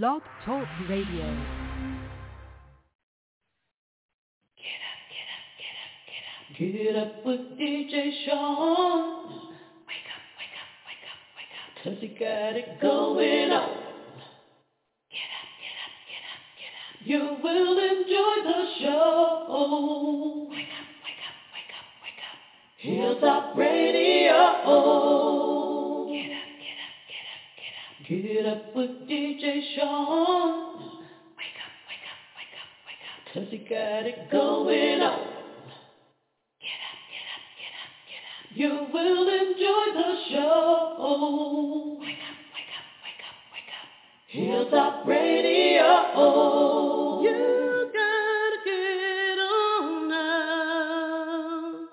Blog Talk Radio. Get up get up, get up, get up. Get up with DJ Shaun. Wake up, wake up, wake up, wake up. Cause he got it going on. Get up, get up, get up, get up. You will enjoy the show. Wake up, wake up, wake up, wake up. Hilltop Radio. Get up. With DJ Shaun. Wake up, wake up, wake up, wake up. Cause he got it going on. Get up, get up, get up, get up. You will enjoy the show. Wake up, wake up, wake up, wake up. Hilltop Radio. You gotta get on now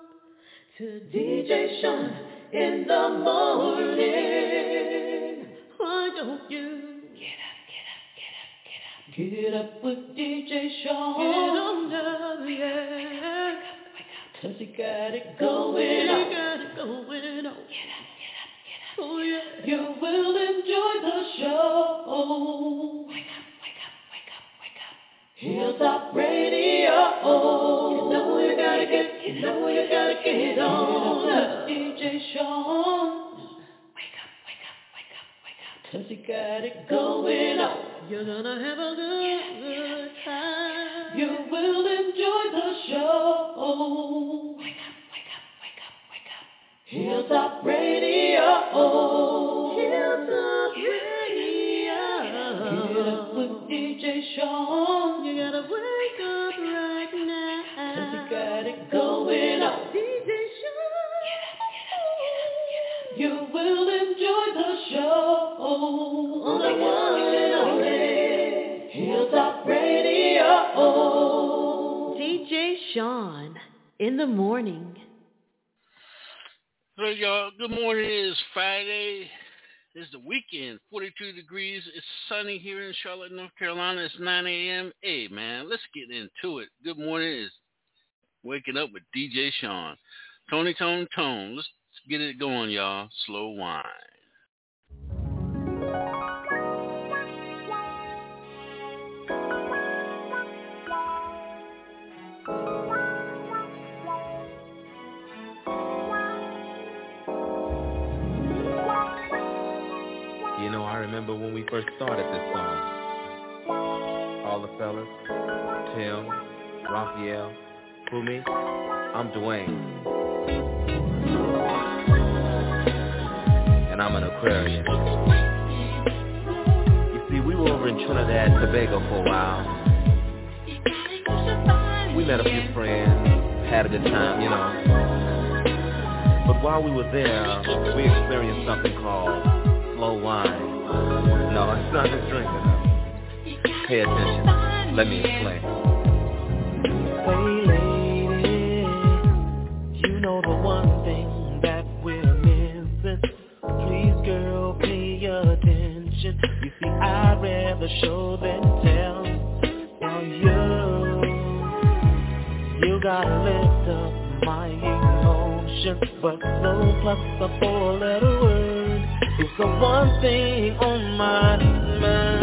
to DJ Sean in the morning. Why don't you get up, get up, get up, get up? Get up with DJ Shaun. Get on now, yeah. Cause he got it going on. He got it going on. Get up, get up, get up. Oh yeah. You will enjoy the show. Wake up, wake up, wake up, wake up. Hilltop Radio. You know you gotta get, you know you gotta get on. DJ Shaun. Cause he got it going on. You're gonna have a good, good time. You will enjoy the show. Wake up, wake up, wake up, wake up. Hilltop Radio. Hilltop Radio. Get up with DJ Shaun. You gotta wake up right now. Cause you got it going on. DJ You will enjoy the show. On the one and only. Hilltop Radio. DJ Shaun in the morning. Hello, y'all. Good morning. It is Friday. It's the weekend. 42 degrees. It's sunny here in Charlotte, North Carolina. It's 9 a.m. Hey, man, let's get into it. Good morning. It's waking up with DJ Shaun. Tony, Tone, Tone. Let's get it going, y'all. Slow wine. You know, I remember when we first started this song. All the fellas, Tim, Raphael, me? I'm Dwayne. And I'm an Aquarian. You see, we were over in Trinidad and Tobago for a while. We met a few friends, had a good time, you know. But while we were there, we experienced something called slow wine. No, it's not a drink. Pay attention. Let me explain. Rather show than tell. Now you, you gotta lift up my emotions. But slow plus a four-letter word is the one thing on my mind.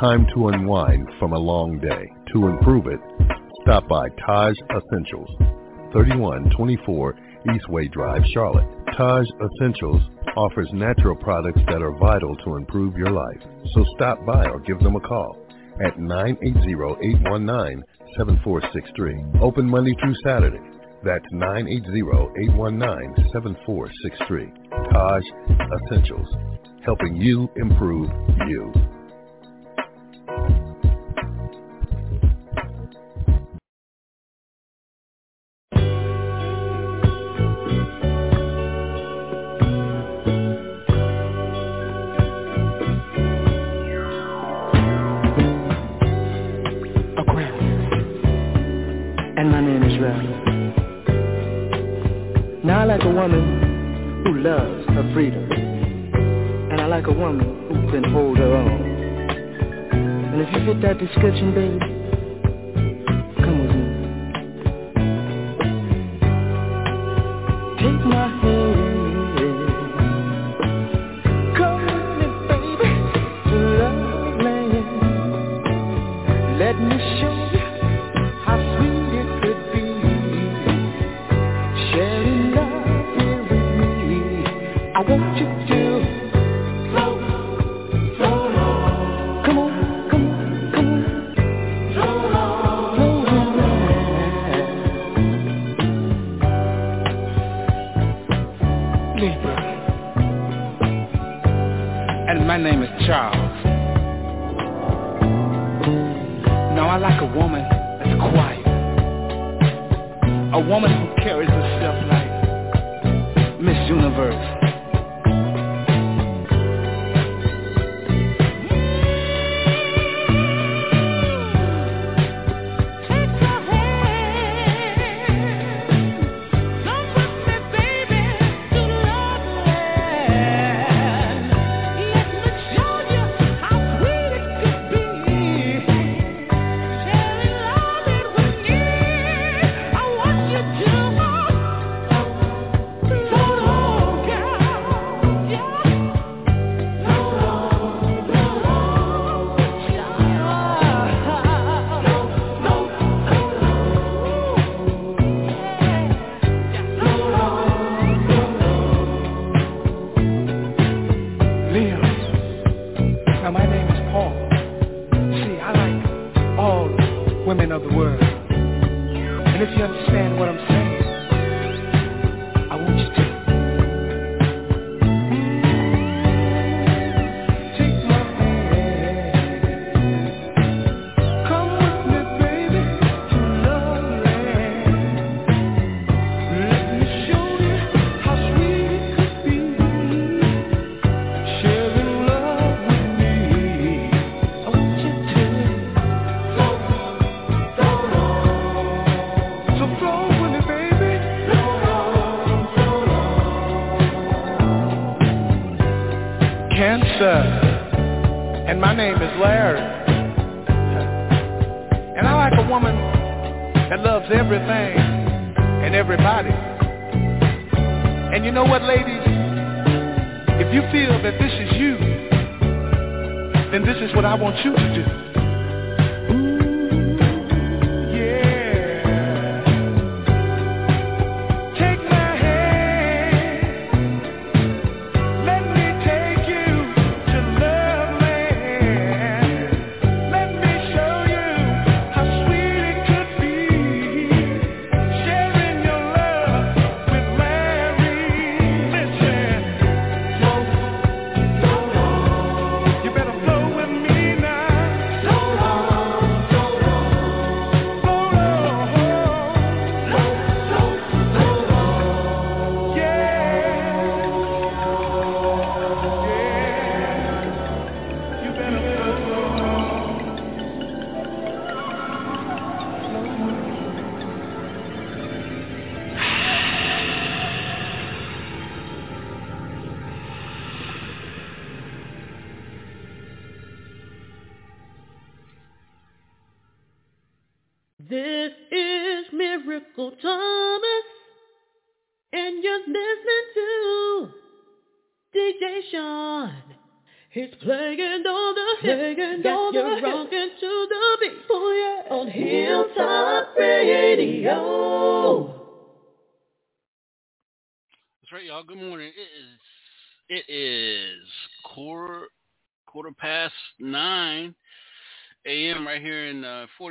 time to unwind from a long day. To improve it, stop by Taj Essentials, 3124 Eastway Drive, Charlotte. Taj Essentials offers natural products that are vital to improve your life. So stop by or give them a call at 980-819-7463. Open Monday through Saturday. That's 980-819-7463. Taj Essentials, helping you improve you. Now I like a woman who loves her freedom. And I like a woman who can hold her own. And if you fit that description, baby,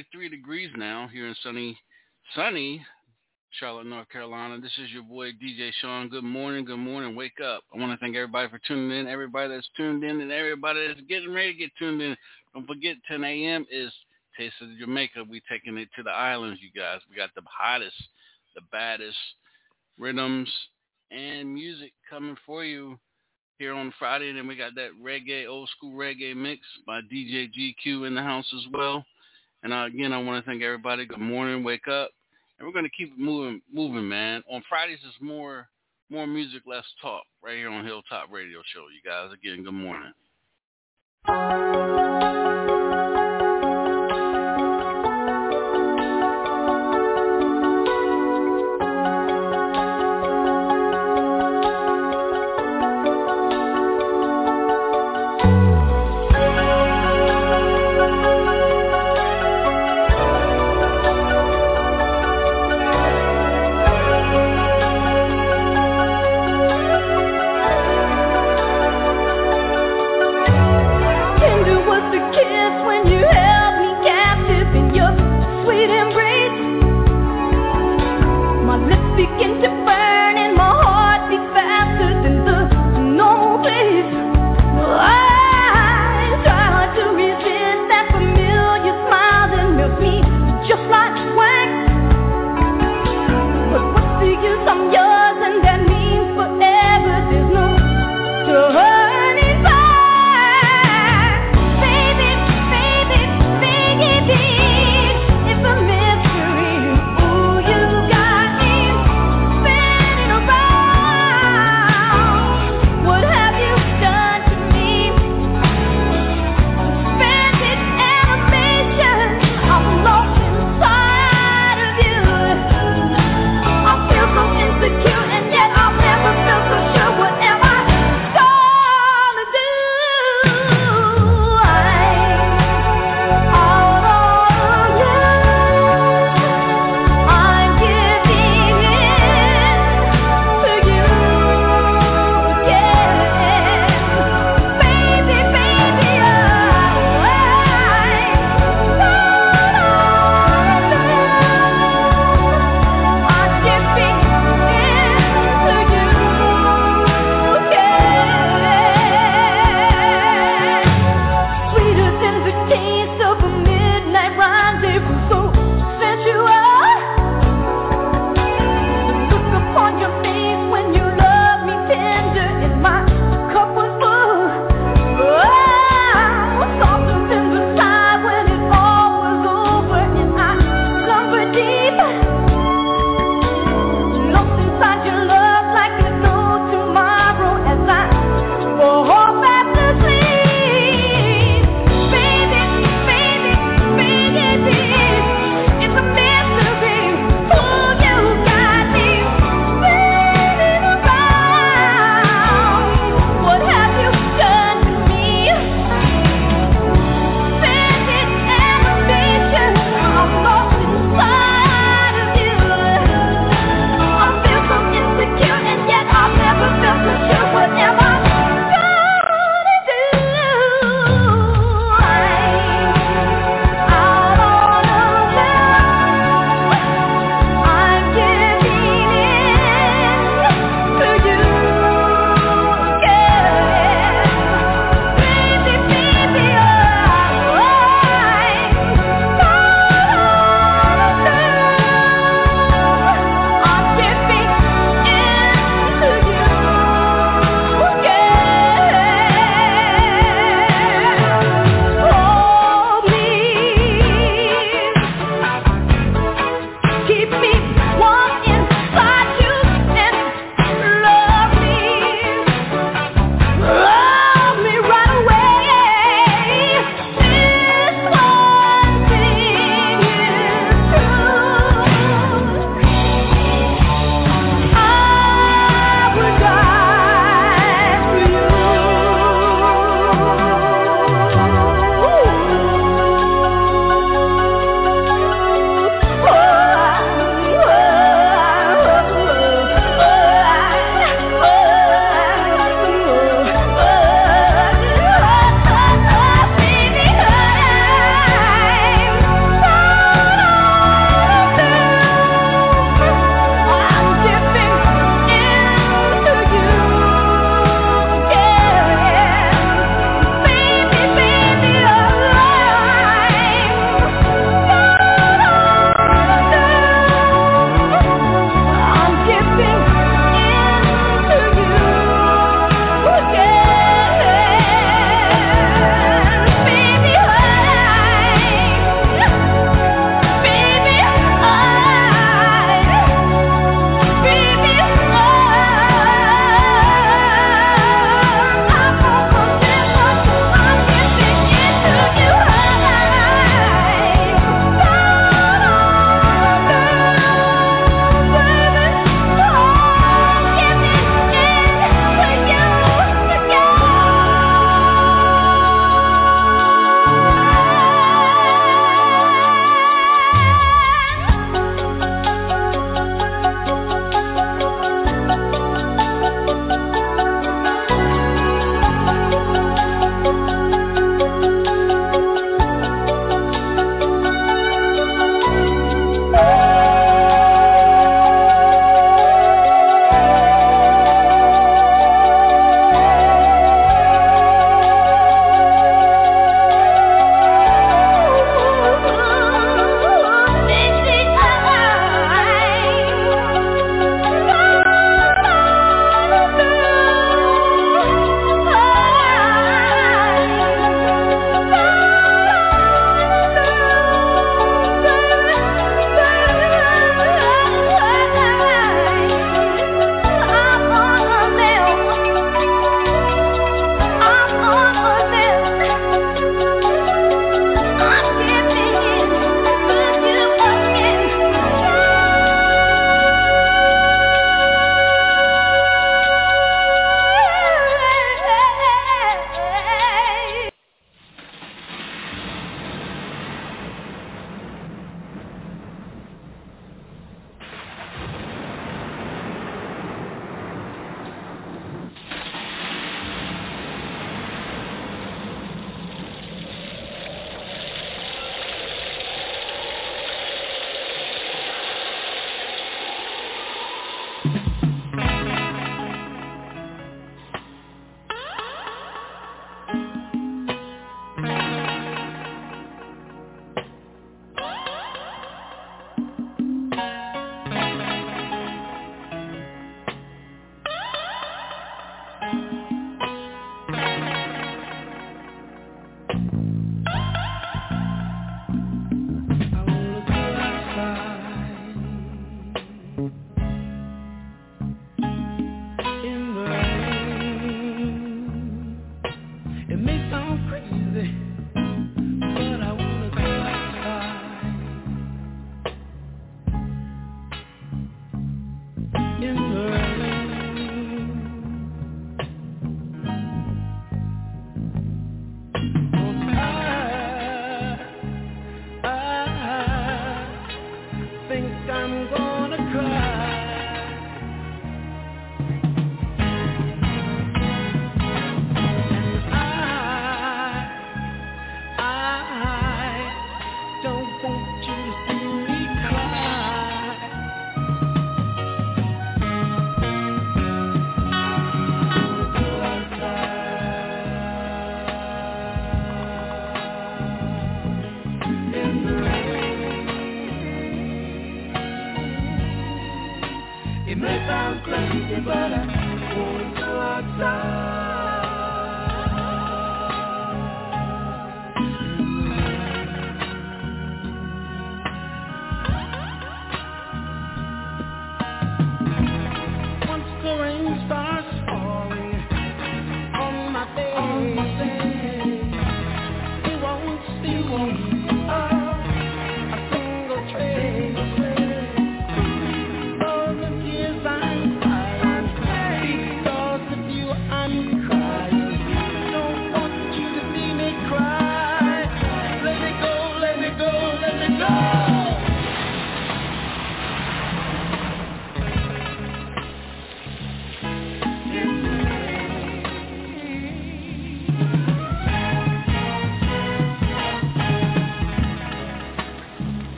33 degrees now here in sunny, sunny Charlotte, North Carolina. This is your boy DJ Shaun. Good morning, good morning. Wake up. I want to thank everybody for tuning in, everybody that's tuned in, and everybody that's getting ready to get tuned in. Don't forget, 10 a.m. is Taste of Jamaica. We taking it to the islands, you guys. We got the hottest, the baddest rhythms and music coming for you here on Friday. And then we got that reggae, old school reggae mix by DJ GQ in the house as well. And uh, again, I want to thank everybody. Good morning. Wake up and we're gonna keep it moving, moving, man. On Fridays is more, more music, less talk, right here on Hilltop Radio Show. You guys, again, good morning.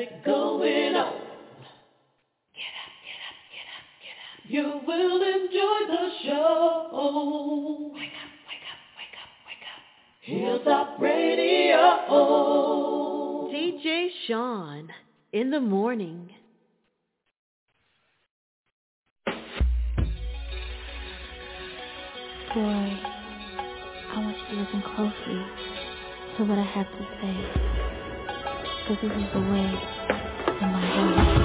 got it going on. Up. You will enjoy the show. Wake up, wake up, wake up, wake up. Hilltop Radio. DJ Shaun in the morning. Boy, I want you to listen closely to what I have to say this is the way in my heart.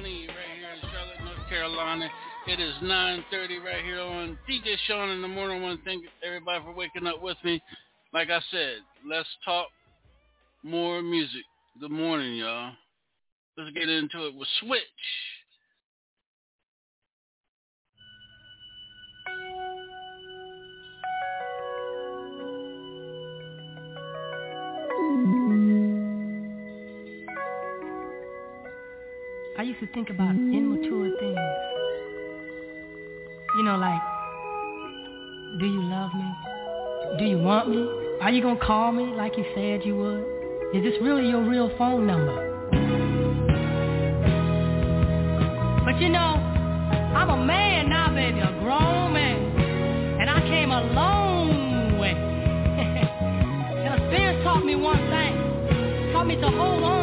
Right here in Charlotte, North Carolina. It is 9.30 right here on DJ Shaun in the morning. I want to thank everybody for waking up with me. Like I said, let's talk more music. Good morning, y'all. Let's get into it with Switch. I used to think about immature things. You know, like, do you love me? Do you want me? Are you gonna call me like you said you would? Is this really your real phone number? But you know, I'm a man now, baby, a grown man. And I came a long way. and the taught me one thing. Taught me to hold on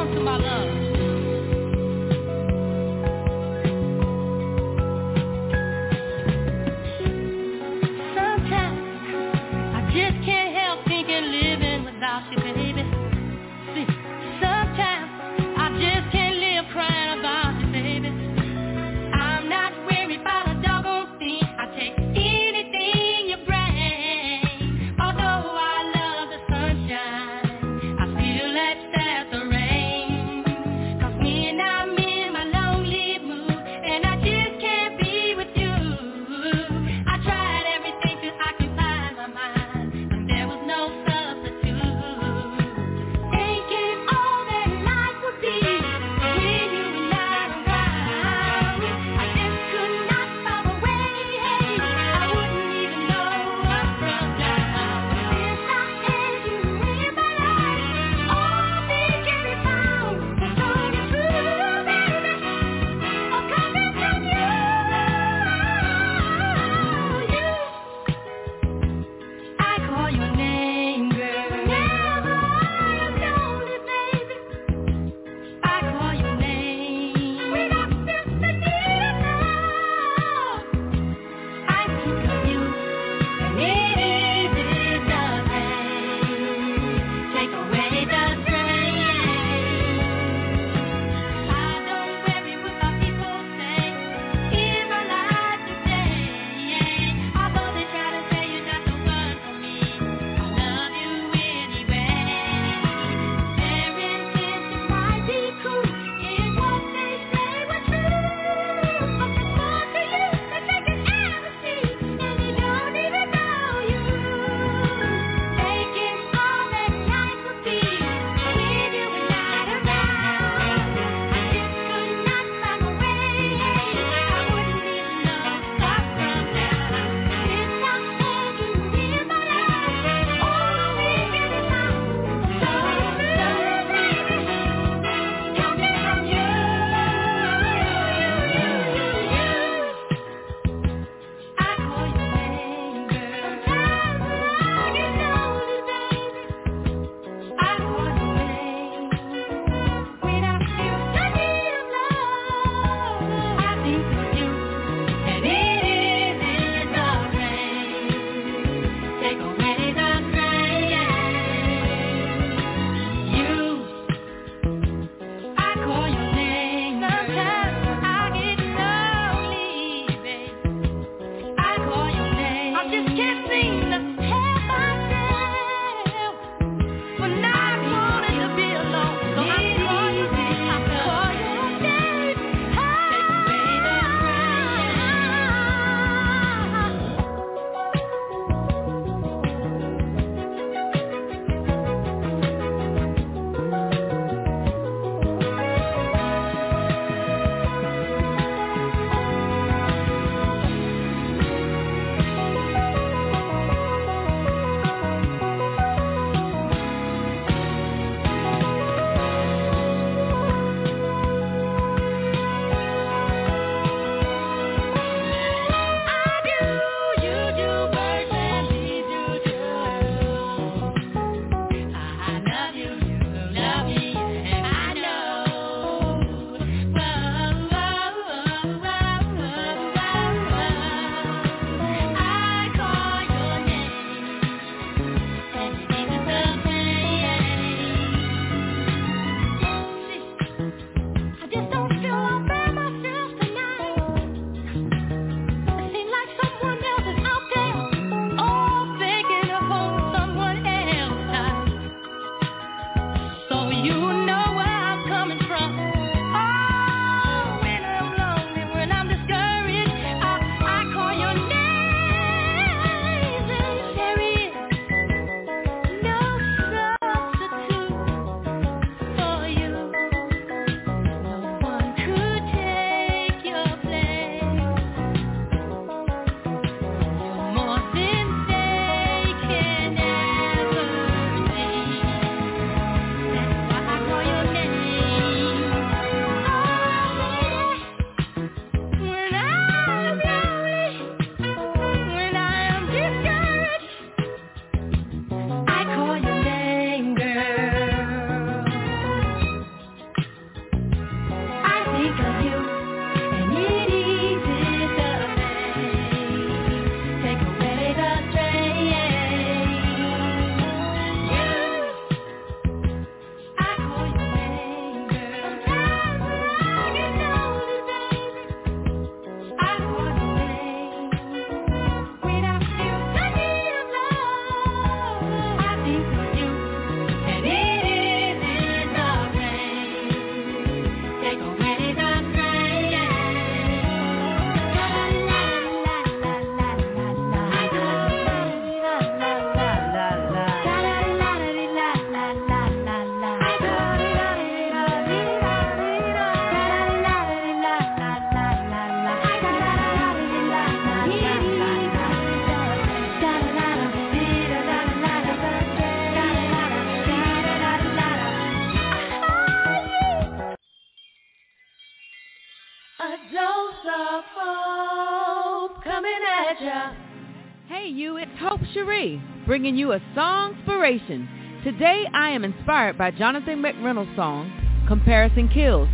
bringing you a song inspiration. Today I am inspired by Jonathan McReynolds' song, Comparison Kills.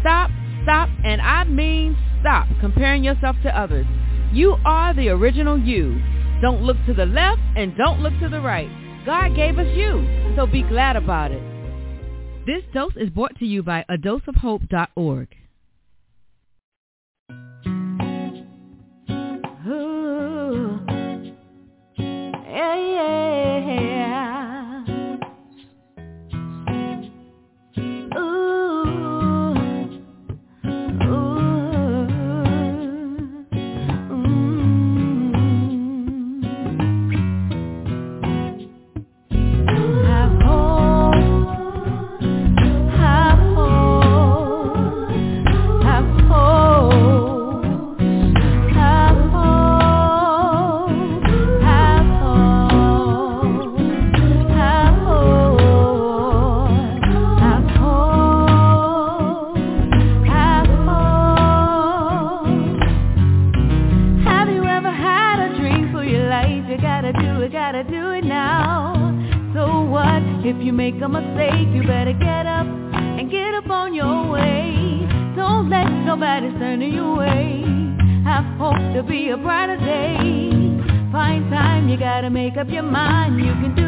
Stop, stop, and I mean stop comparing yourself to others. You are the original you. Don't look to the left and don't look to the right. God gave us you, so be glad about it. This dose is brought to you by adosofhope.org. yeah, yeah. up your mind, you can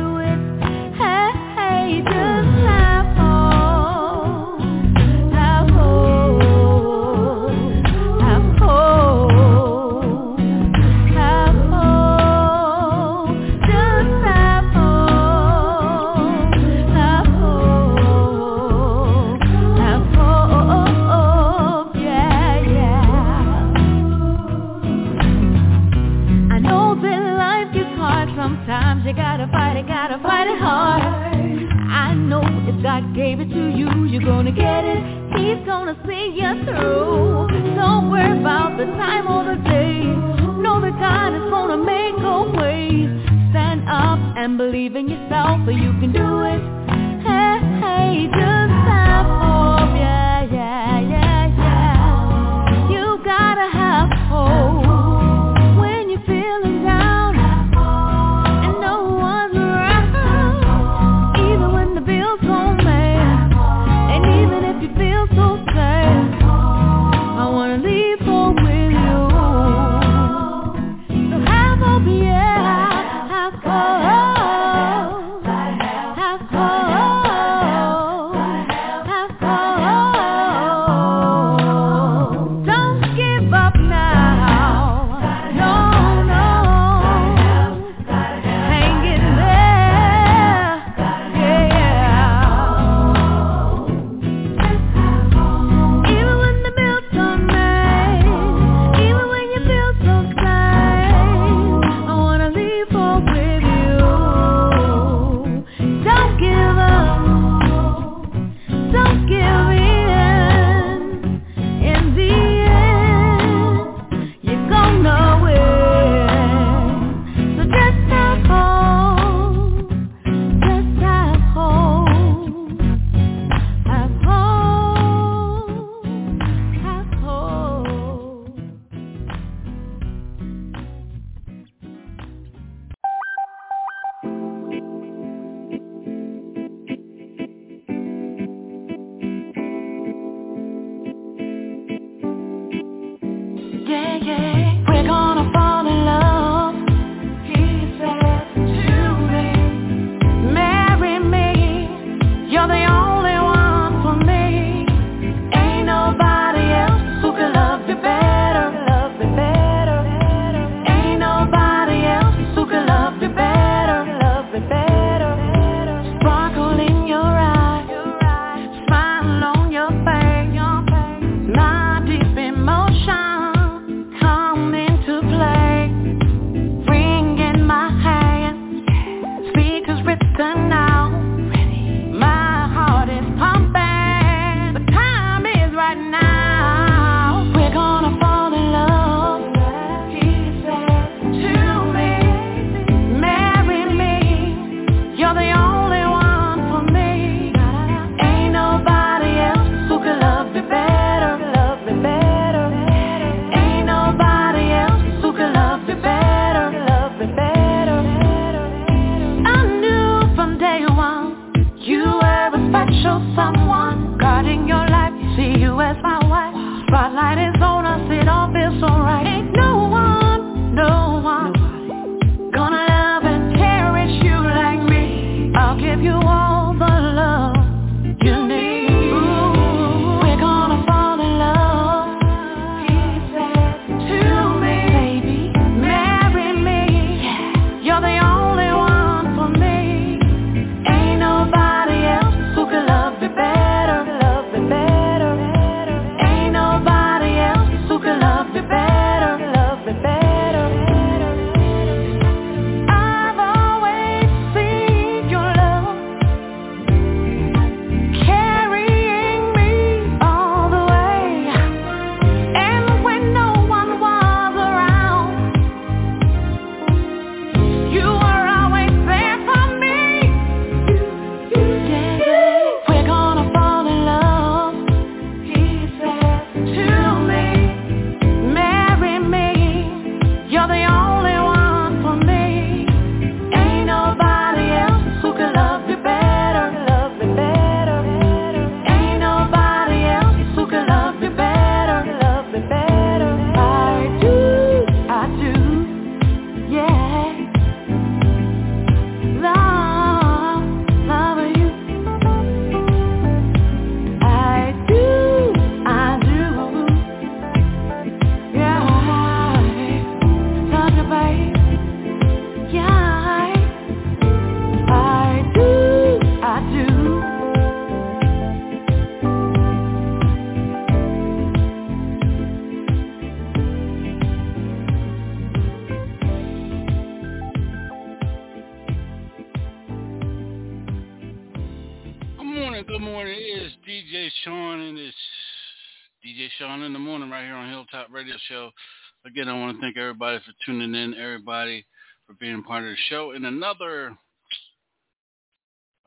part of the show. In another,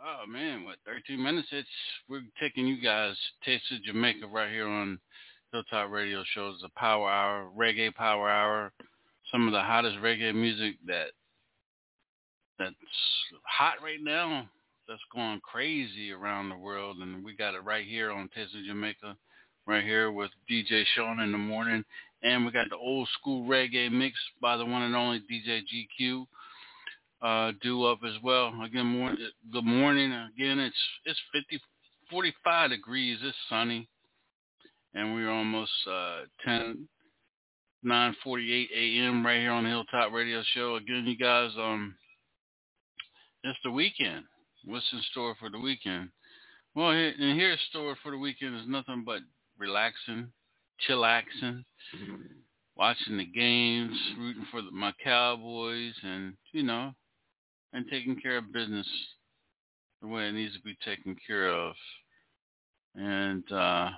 oh man, what, 13 minutes? It's we're taking you guys Taste of Jamaica right here on Hilltop Radio Shows, the Power Hour, Reggae Power Hour, some of the hottest reggae music that that's hot right now, that's going crazy around the world, and we got it right here on Taste of Jamaica, right here with DJ Shaun in the morning. And we got the old school reggae mix by the one and only DJ GQ. Uh, due up as well. Again, morning, good morning. Again, it's it's 50, 45 degrees. It's sunny, and we're almost uh, 10, 9:48 a.m. right here on the Hilltop Radio Show. Again, you guys, um, it's the weekend. What's in store for the weekend? Well, here, and here's store for the weekend is nothing but relaxing, chillaxing, watching the games, rooting for the, my Cowboys, and you know, and taking care of business the way it needs to be taken care of. And uh,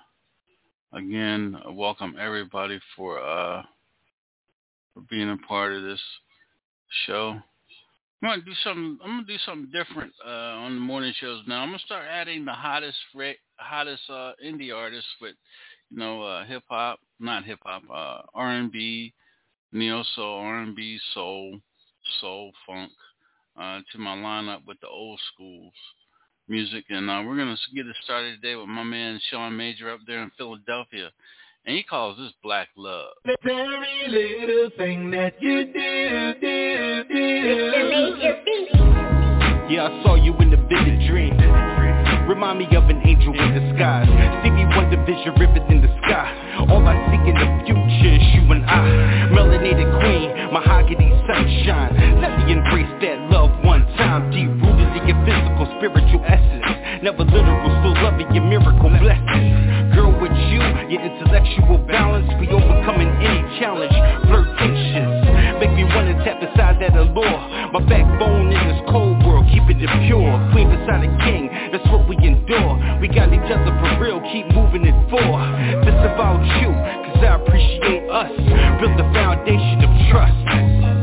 again, welcome everybody for uh, for being a part of this show. I'm gonna do something. I'm gonna do something different uh, on the morning shows now. I'm gonna start adding the hottest, hottest uh, indie artists with you know, uh, hip hop, not hip hop, uh, R and B, neo soul, R and B, soul, soul, funk, uh, to my lineup with the old schools music, and uh, we're gonna get it started today with my man Sean Major up there in Philadelphia, and he calls this Black Love. The very little thing that you do, do, do. Yeah, I saw you in the vivid dream. Remind me of an angel in disguise. Stevie Wonder vision ribbon in the sky. All I see in the future is you and I. Melanated queen, mahogany sunshine. Let me embrace that love one time. Deep rooted in your physical, spiritual essence. Never literal, still loving your miracle blessings. Girl with you, your intellectual balance We overcoming any challenge, flirtatious Me wanna tap inside that allure My backbone in this cold world, keeping it pure. Queen beside a king, that's what we endure. We got each other for real, keep moving it forward. This about you, cause I appreciate us. Built the foundation of trust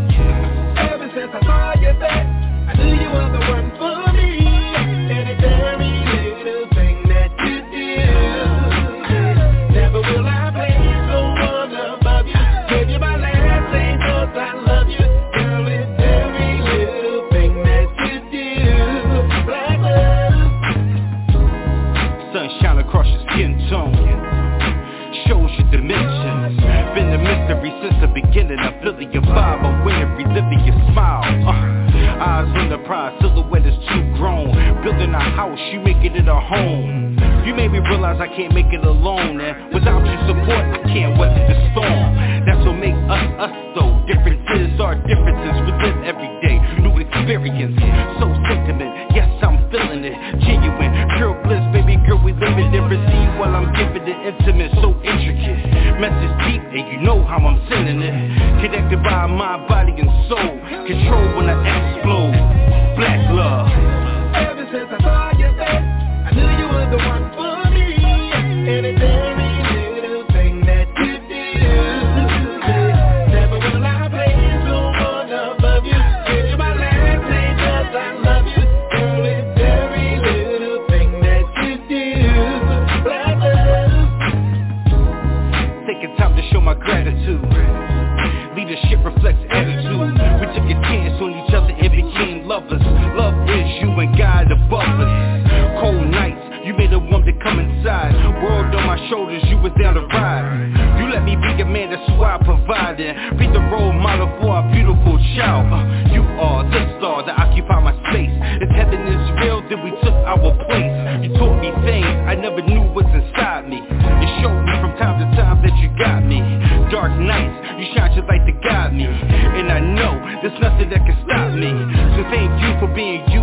beginning, I'm feeling your vibe. I'm winning, reliving your smile. Uh, eyes on the prize, silhouette is too grown. Building a house, you making it a home. You made me realize I can't make it alone, and without your support, I can't weather the storm. That's what makes us us though. Differences are differences within every day. New experience, so sentiment. Yes, I'm feeling it. Genuine, pure bliss, baby girl, we live it and while I'm giving it intimate, so intricate. Message deep, and you know how I'm sending it. Connected by mind, body, and soul. Control when I explode. Black love. Ever since I Provided. Be the role model for our beautiful child. Uh, you are the star that occupy my space. If heaven is real, then we took our place. You taught me things I never knew was inside me. You showed me from time to time that you got me. Dark nights, you shine your light to guide me. And I know there's nothing that can stop me. So thank you for being you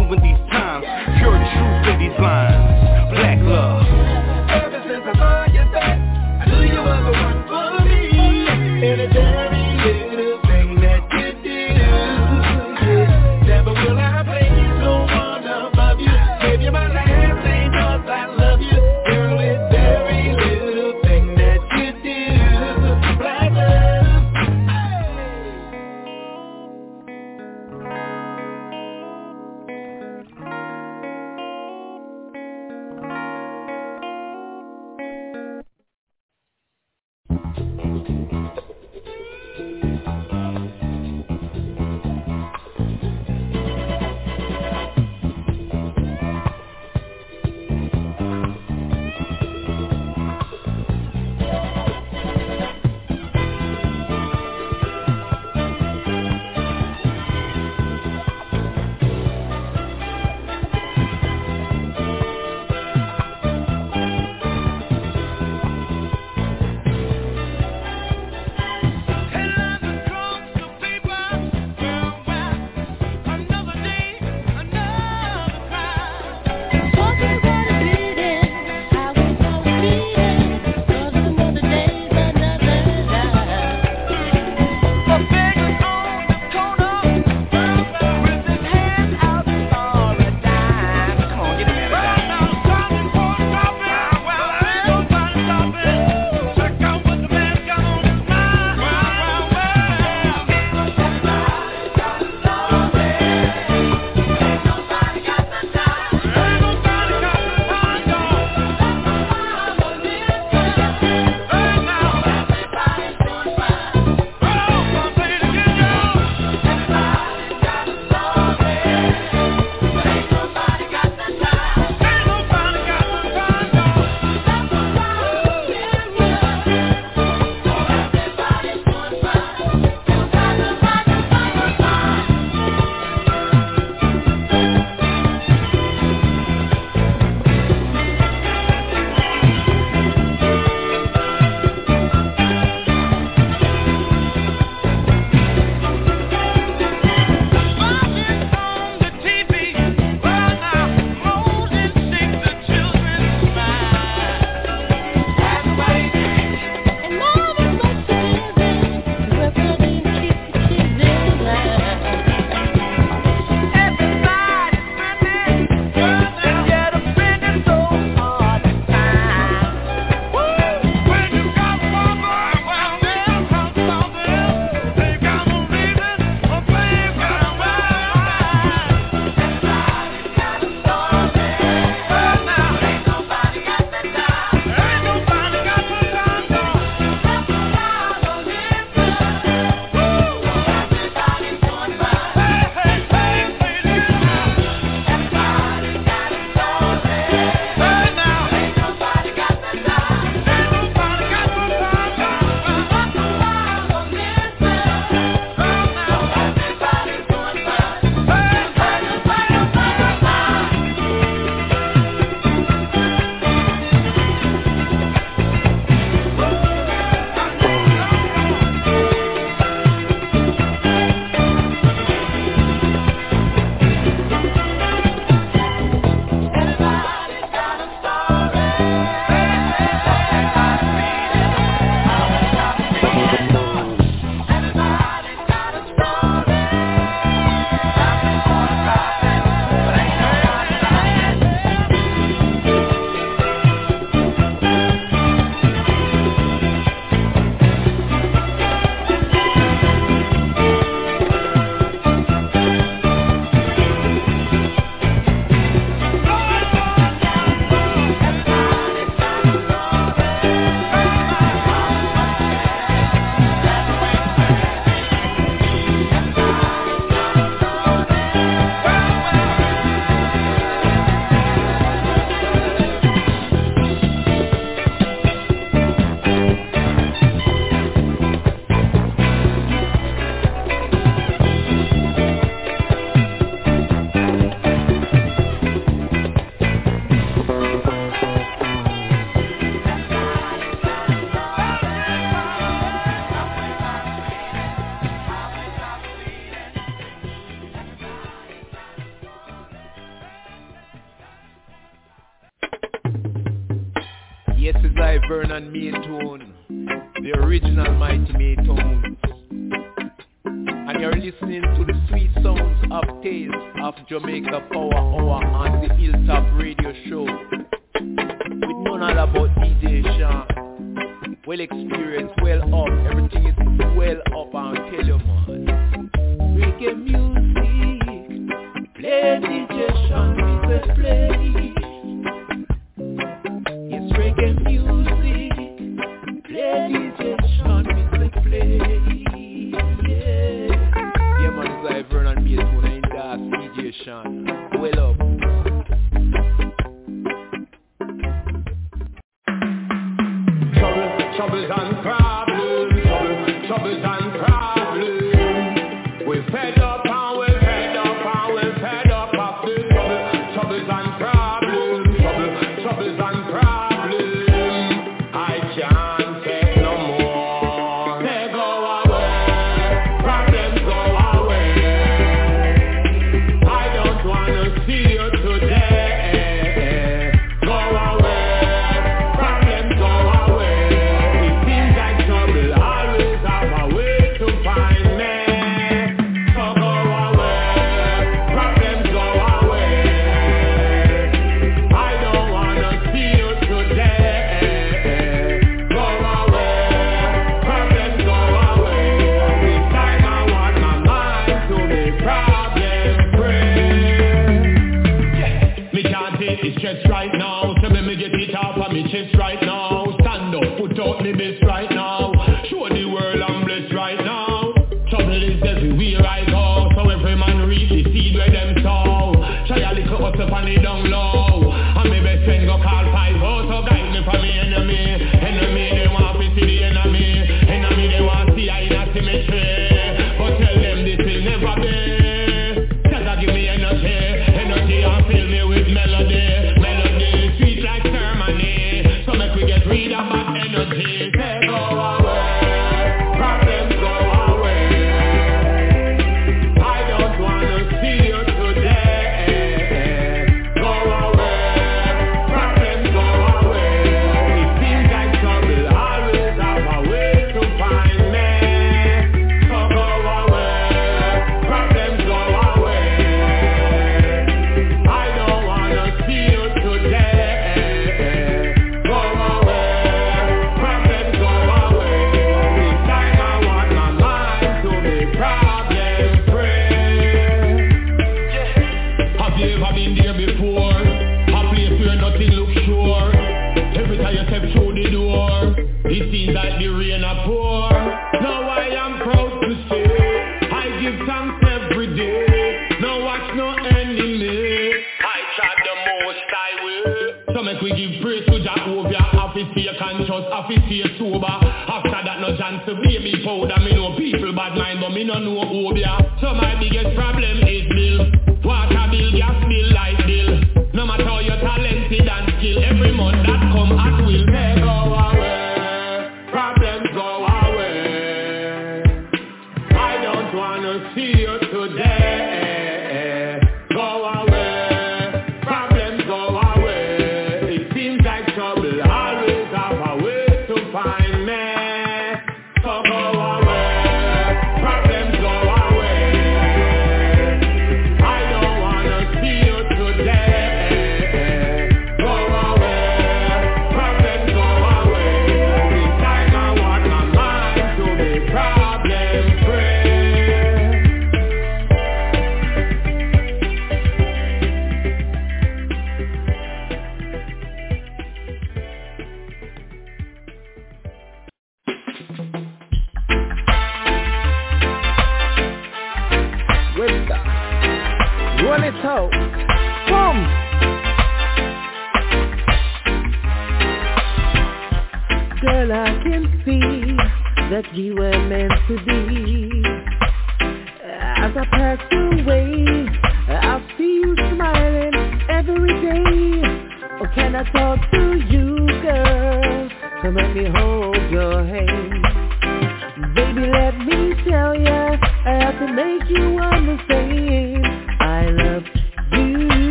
low I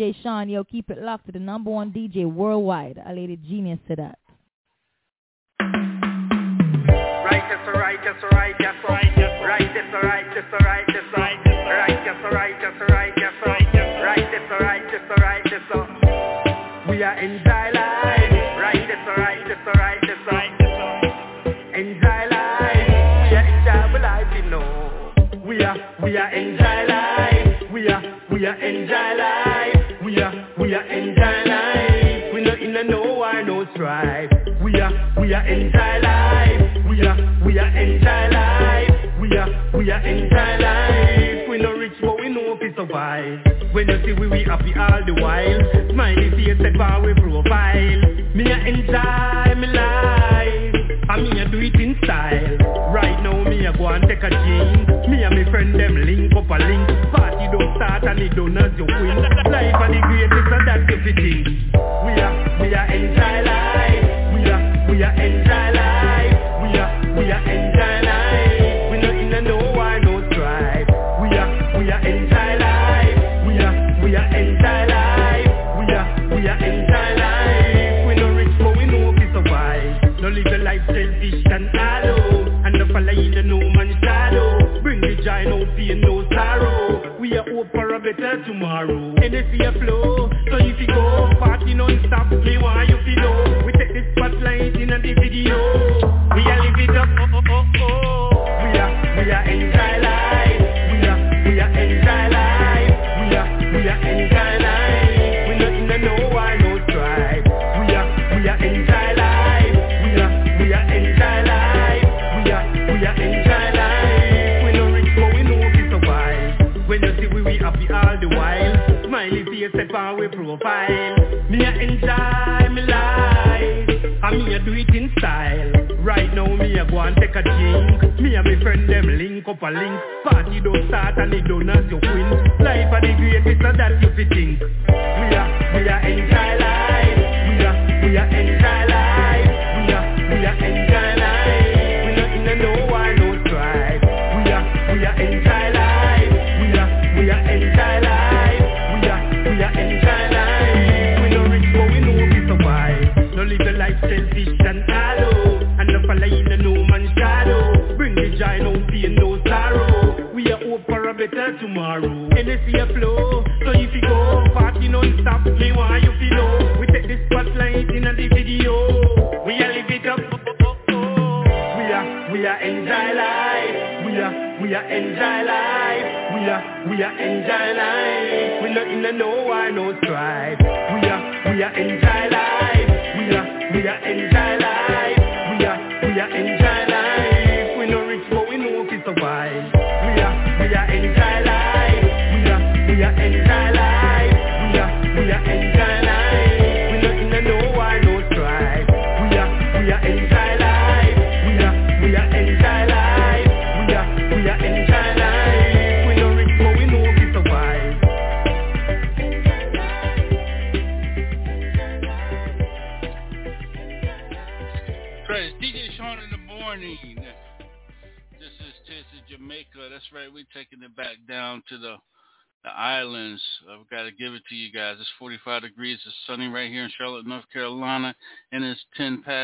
DJ Shaun, yo, keep it locked to the number one DJ worldwide. I laid a genius to that. Righteous, righteous, righteous, righteous, righteous, righteous, righteous, righteous, righteous, righteous, righteous, righteous, righteous, righteous, righteous. We are in thy life. Righteous, righteous, righteous, righteous. In thy life. Yeah, in thy life, you know. We are, we are in thy life. We are, we are in thy life. We are entire life. We not in a no war, no strife. We are, we are entire life. We are, we are entire life. We are, we are entire life. We not rich, but we know we survive. When you see we, we happy all the while. Smiley face and far we profile. Me a enjoy me life. I mean I do it in style. Right a go and take a chance Me and my friend them link up a link. Party don't start and it don't as you win. Life and the greatest and that's everything We are, we are enjoy life. We are, we are enjoy life.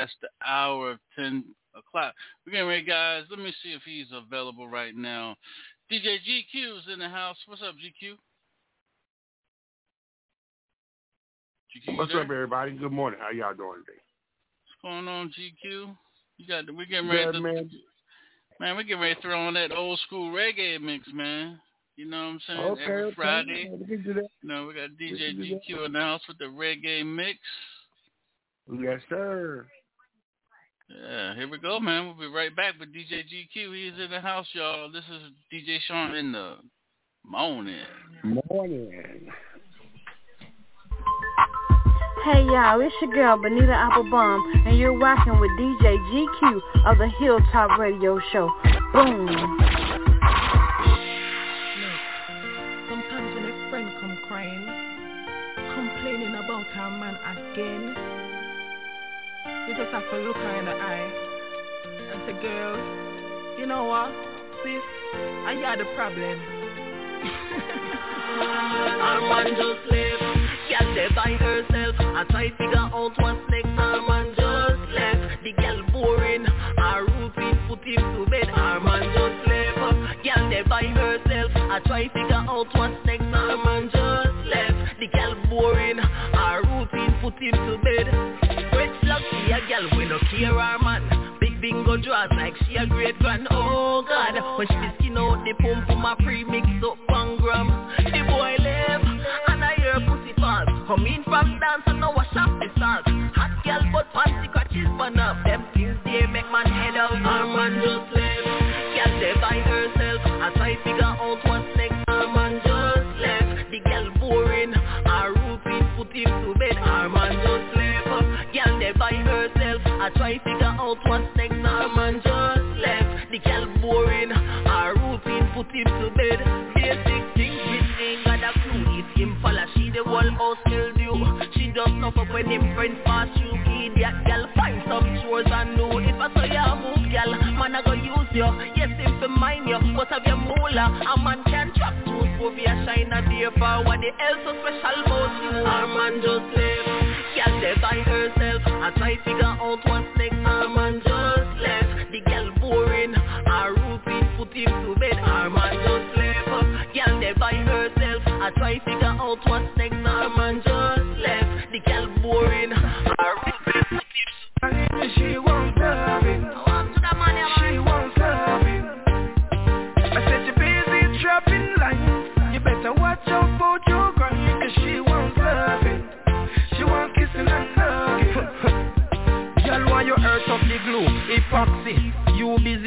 Past the hour of 10 o'clock. We're getting ready, guys. Let me see if he's available right now. DJ GQ is in the house. What's up, GQ? GQ, What's there? up, everybody? Good morning. How y'all doing today? What's going on, GQ? You got we're getting ready Good, to man. man, we're getting ready to throw on that old school reggae mix, man. You know what I'm saying? Okay, Every. Friday. We can. You know, we got DJ. GQ in the house with the reggae mix. Yes, sir. Yeah, here we go, man. We'll be right back with DJ GQ. He's in the house, y'all. This is DJ Shaun in the morning. Morning. Hey y'all, it's your girl Benita Applebaum, and you're rocking with DJ GQ of the Hilltop Radio Show. Boom. You just have to look her in the eye and say, girl, you know what, sis, I got the problem. Our man just left, girl there by herself. I try figure out what's next. Our man just left, the girl boring. Our routine put him to bed. Our man just left, girl there by herself. I try figure out what's next. Our man just left, the girl boring. Our routine put him to bed. See a girl we no care our man. Big bingo draws like she a great grand. Oh God, when she skin out the pump for my pre-mix up one gram. The boy left and I hear pussy falls. Come in from dance and now wash off the salt. Hot girl but fancy crutches burn up. Them things they make man head out. Our man just I try figure out what's next. Our man just left. The girl boring. Our routine put him to bed. Basic things which ain't got a clue. If him follow, she the whole house do. She does not up when him friends pass you. Idiot girl, find some chores and know. If I saw you move, girl, man I go use you. Yes, if to mind you, but have your moolah. A man can trap two for a shine a day for what the else so special about you. Our man just left. Girl there herself. I try to figure out what's next. Our man just left. The girl boring. Our routine put him to bed. Our man just left. Girl there herself. I try figure out what's next. Our man just left. The girl boring. Our routine put him She wants loving.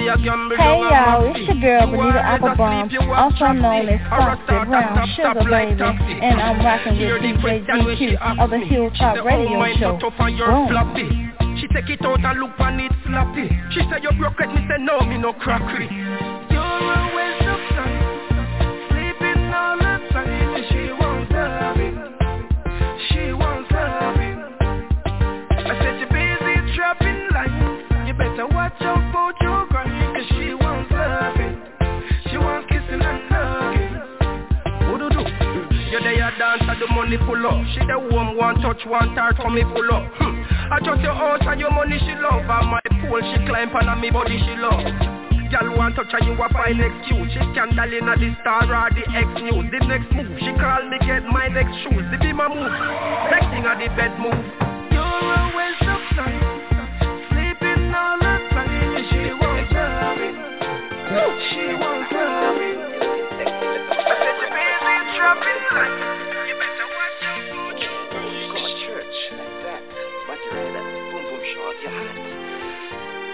Hey y'all, it's your girl You Benita Applebaum, asleep, you watch also known as Or Foxy Brown Sugar Baby, and I'm rocking with DJ question when she GQ ask of the me. Hilltop Radio Show. not tough and you're Boom. She take it out and look and it sloppy. She say you broke it, me say no, me no crackery. You're a waste belly full up. She the warm one touch one her me pull up. Hmm. I trust your house and your money she love. And my pool she climb on me body she love. Girl want touch and you a find excuse She scandal in the star or the X news The next move, she call me get my next shoes The be my move, next thing are the bed move You're a waste of time Sleeping all the time she won't love it She won't I said your baby trapping like your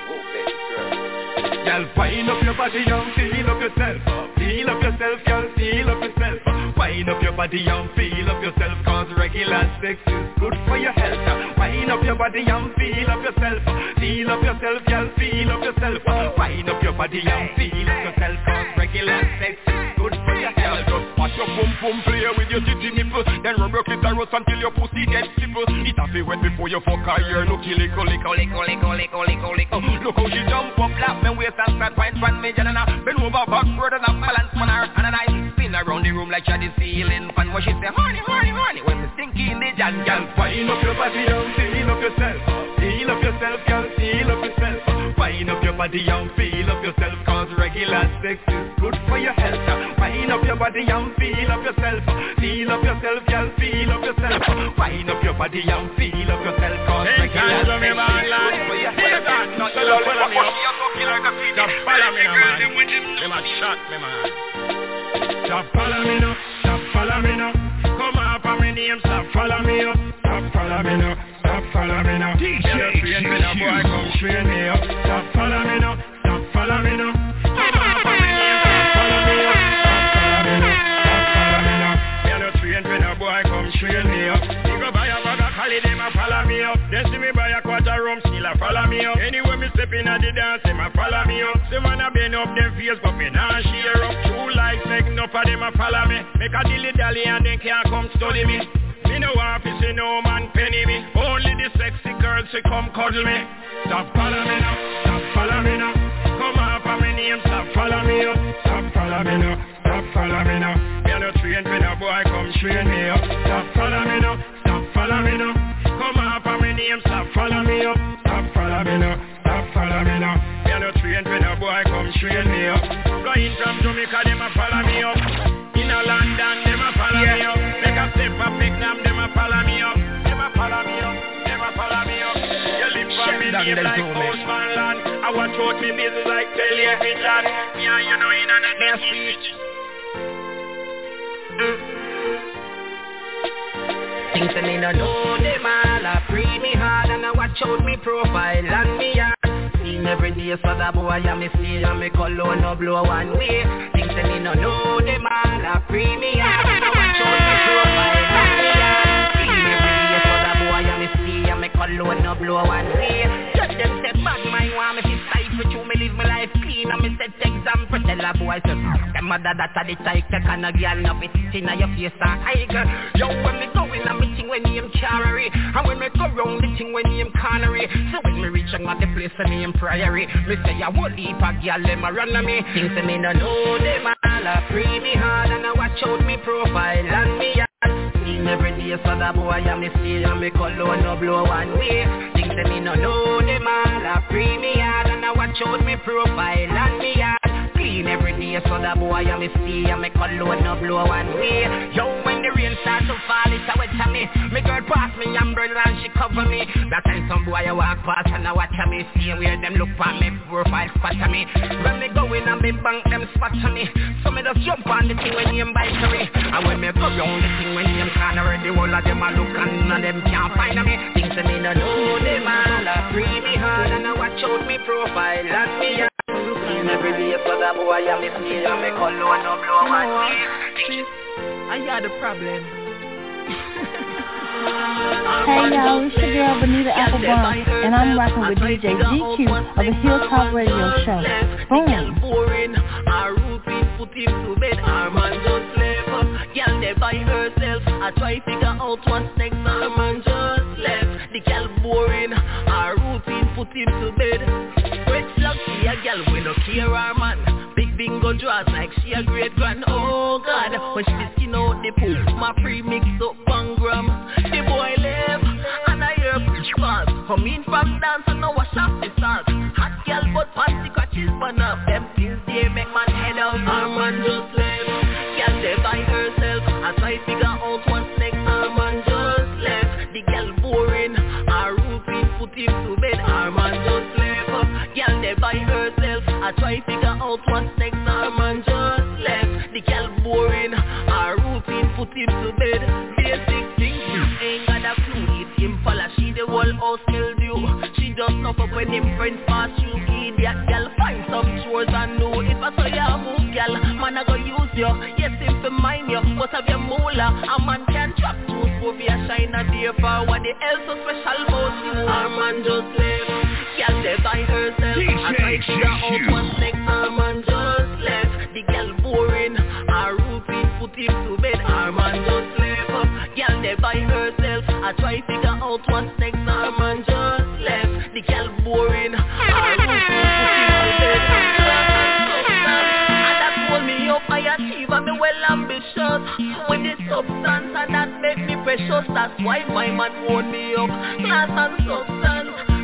Whoa baby girl Girl, wind up your body and feel up yourself. Feel up yourself, girl, feel up yourself. Wind up your body and feel up yourself, cause regular sex is good for your health. Wind up your body and feel up yourself. Feel up yourself, girl, feel up yourself. Wind up your body and feel up yourself, cause regular sex is good for your health. Watch your pum pum play with your titty nipple, then rub your clitoris until your pussy gets stipple. It to wet before you fuck her, you're no kill it, lick, lick, lick, lick, lick, lick. Look how she jump up, laugh, and waist and start wine from me, and I over backward and I balance on her, and I spin around the room like she the ceiling fan. What she say, honey, honey, honey, when me stinky in the jam, girl, wind up your body and feel up yourself, feel up yourself, girl, feel up yourself. Wind up your body and feel up yourself, cause regular sex is good for your health. Wind up your body and feel up yourself, feel up yourself, girl, feel up yourself. Wind up your body and feel up yourself, cause regular sex is good for your health. Not the love follow me just follow me now, man. Them a shot me, man. Just follow me now, just follow me now. Come up on my name, stop follow me up, stop follow me now, stop follow me now. DJ, me now, boy, come train me up. Stop follow me now, stop follow me now. Come up on my name, stop follow me up, stop follow me now, stop follow me now. Me a no train me now, boy, come train me up. You go buy a bag of Cali, them a follow me up. Then see me buy a quarter rum, still a follow me up. Anyway, me step in at the dance, them a follow me up. Some man a bend up them face, but me nah share up. True life, make enough of them a follow me. Make a dilly dally and then can't come study me. Me no see no man penny me. Only the sexy girls she come cuddle me. Stop follow me now, stop follow me now. Come up on my name, stop follow me up. Stop follow me now, stop follow me now. Me no train for no boy, come train me up. Stop follow me now, stop follow me now. Come up on my name, stop follow me up. Stop follow me now, stop follow me now. A no train for no boy, come train me up. Flying from Jamaica, them a follow me up. In a London, them a follow me up. Make a step up, them, a follow me up. Them a follow me up, them a follow me up. You live for me name like Postman Land. I watch out me business like television. Yeah, you know in a next speech. Things that me no know them all a free me I watch me profile and me yard Seen every day so that boy and me stay and me cologne no blow one way. Things that me no know them all a free me hard and watch out me profile and me yard Seen every day so that boy and me stay and me cologne no blow one way. Just them say bad mind want me fi cipher through me live my life clean. And me set example. Tell a boy say Them mother that a the type take on a girl no fit inna your face and eye girl. Yo when me go in a meeting when name Charity And when me go round the thing when name Connery. So when me reach and got the place when name Priory. Me say a whole heap of girl them a run on me. Things say me no know them all a free me hard And I watch out me profile and me yard Seen every day so that boy and me stay and me cologne no blow one way. Things say me no know them all a free me hard And I watch out me profile and me yard Clean every day so that boy and me stay and me cologne no blow one way Yo when the rain start to fall it's a wet to me. Me girl pass me umbrella and she cover me. That time some boy a walk past and a watch me See where them look for me. Profile spot me. When me go in and me bank them spot me. So me just jump on the thing when name bakery And when me go round the thing when name corner The whole of them a look and none of them can't find me. Things that me no know them all a free me hard And I watch out me profile and me every day so that boy and me stay and me cologne no blow one I got problem. Hey y'all, it's your girl Bonita Applebaum, and I'm rocking with DJ GQ of the Hilltop Radio Show. Boom. Our routine put him to bed. Our man just left. Girl there by herself. I try figure out what's next. Our man just left. The girl boring. Our routine put him to bed hear our man Big bingo draws like she a great grand. Oh God, when she be skin out the poop My pre-mix up pangram The boy live and I hear push pass Come in from dance and now wash off the sauce Hot girl but pass the crutches burn up. Them things they make man head out I try figure out what's next. Our man just left. The girl boring. Our routine put him to bed. Basic things ain't got a clue. If him follow she the whole house will do. She just know up when him friends pass through. Idiot girl find some chores and know if I saw you move, girl, man I go use you. Yes, if you mind you, but have your moolah. A man can trap tooth for be a shine a day for what the else so special about you. Our man just left, girl they by herself. I try to figure out what's next. Our man just left, the girl boring. Our routine put him to bed. Our man just left, girl they by herself. I try to figure out what's next. Our man just left, the girl boring. Our routine put him to bed. And that hold me up, I achieve, I'm well ambitious With the substance and that make me precious That's why my man hold me up, class and substance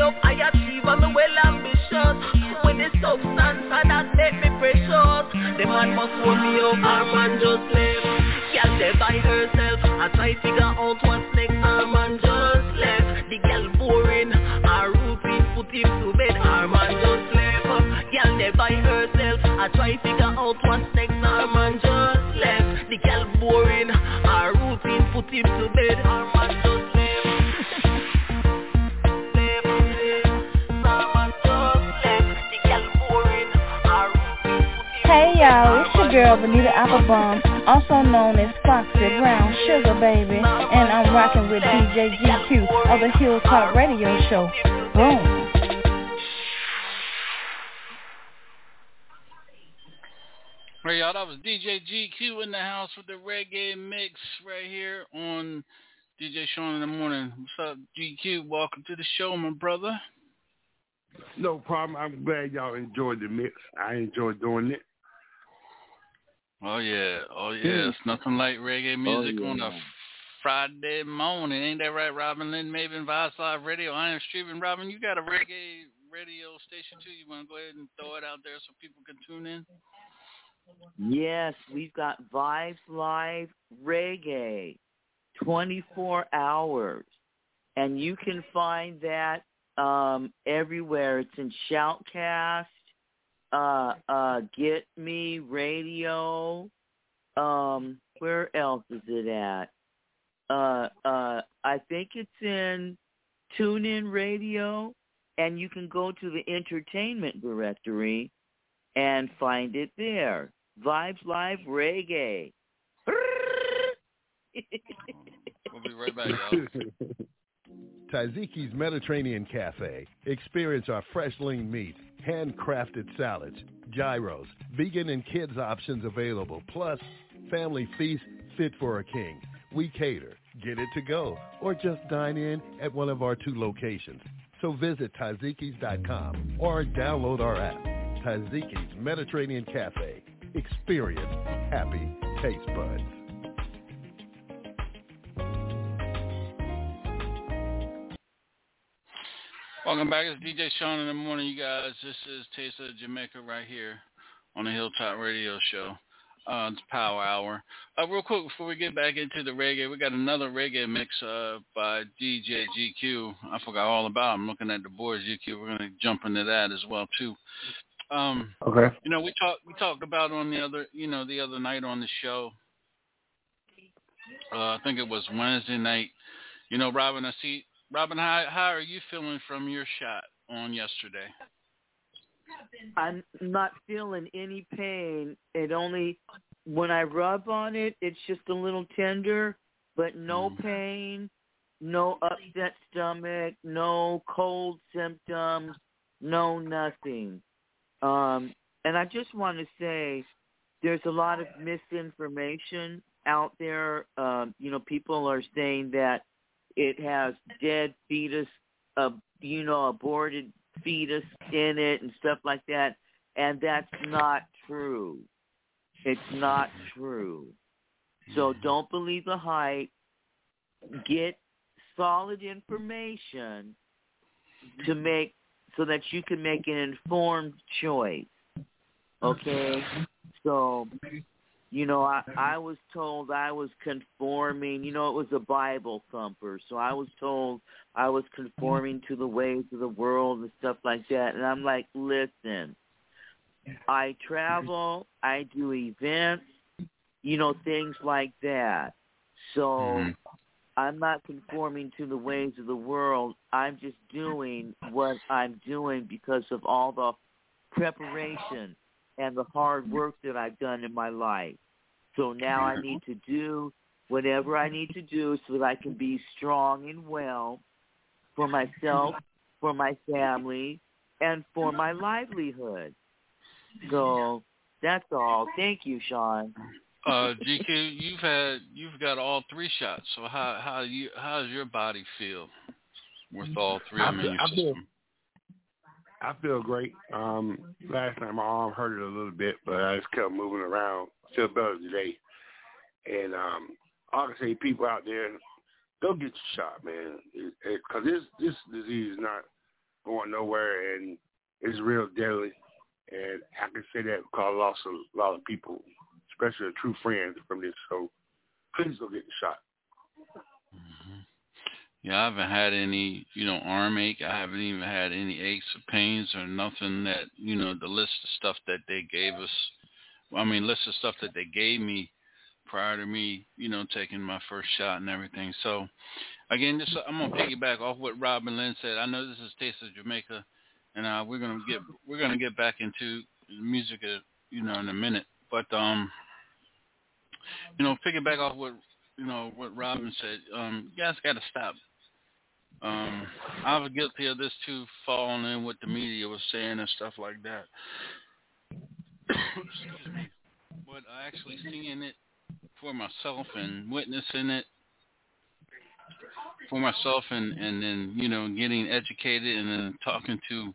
up, I achieve, I'm well ambitious. With the substance that make me precious. The man must hold me up, our man just left. Girl there by herself, I try figure out what's next Our man just left, the girl boring Our routine put him to bed, our man just left. Girl there by herself, I try figure out what's next Our man just left, the girl boring Our routine put him to bed, our man Hey y'all, it's your girl Benita Applebaum, also known as Foxy Brown Sugar Baby, and I'm rocking with DJ GQ of the Hilltop Radio Show. Boom. Hey y'all, that was DJ GQ in the house with the reggae mix right here on DJ Shaun in the morning. What's up, GQ? Welcome to the show, my brother. No problem. I'm glad y'all enjoyed the mix. I enjoyed doing it. Oh yeah, oh yeah. It's nothing like reggae music yeah. on a Friday morning. Ain't that right, Robin Lynn Maven, Vibes Live Radio? I am streaming. Robin, you got a reggae radio station too. You want to go ahead and throw it out there so people can tune in? Yes, we've got Vibes Live Reggae, 24 hours. And you can find that um, everywhere. It's in Shoutcast, uh, uh, Get Me Radio. Um, where else is it at? Uh, uh, I think it's in TuneIn Radio, and you can go to the entertainment directory and find it there. Vibes Live Reggae. We'll be right back, y'all. Taziki's Mediterranean Cafe. Experience our fresh lean meat, handcrafted salads, gyros, vegan and kids options available, plus family feast fit for a king. We cater, get it to go, or just dine in at one of our two locations. So visit Tazikis.com or download our app. Taziki's Mediterranean Cafe. Experience happy taste buds. Welcome back. It's DJ Shaun in the morning, you guys. This is Taste of Jamaica right here on the Hilltop Radio Show. Uh, it's Power Hour. Uh, real quick before we get back into the reggae, we got another reggae mix uh, by DJ GQ. I forgot all about. It. I'm looking at the boards. GQ. We're gonna jump into that as well too. Um, Okay. you know, we talked we talked about on the other you know the other night on the show. Uh, I think it was Wednesday night. You know, Robin, I see Robin. How how are you feeling from your shot on yesterday? I'm not feeling any pain. It only when I rub on it, it's just a little tender, but no pain, no upset stomach, no cold symptoms, no nothing. Um, and I just want to say, there's a lot of misinformation out there. Um, you know, people are saying that it has dead fetus, uh, you know, aborted fetus in it and stuff like that. And that's not true. It's not true. So don't believe the hype. Get solid information to make so that you can make an informed choice. Okay? So, you know, I I was told I was conforming, you know, it was a Bible thumper. So I was told I was conforming to the ways of the world and stuff like that. And I'm like, listen, I travel, I do events, you know, things like that. So Mm-hmm. I'm not conforming to the ways of the world. I'm just doing what I'm doing because of all the preparation and the hard work that I've done in my life. So now I need to do whatever I need to do so that I can be strong and well for myself, for my family, and for my livelihood. So that's all. Thank you, Shaun. Uh, GQ, you've had you've got all three shots. So how how you how does your body feel with all three? I mean, your I feel, system. I feel great. Um, last night my arm hurted a little bit, but I just kept moving around. Feel better today. And um, I can say, people out there, go get your shot, man, because this this disease is not going nowhere, and it's real deadly. And I can say that because I lost a lot of people, especially a true friends from this. So please go get the shot. Yeah, I haven't had any, you know, arm ache. I haven't even had any aches or pains or nothing that, you know, the list of stuff that they gave us. I mean, list of stuff that they gave me prior to me, you know, taking my first shot and everything. So, again, just I'm gonna piggyback off what Robin Lynn said. I know this is Taste of Jamaica, and uh, we're gonna get we're gonna get back into music, uh, you know, in a minute. But um, you know, piggyback off what you know what Robin said. Um, you guys got to stop um, I was guilty of this too, falling in what the media was saying and stuff like that. But actually seeing it for myself and witnessing it for myself and and then you know getting educated and then talking to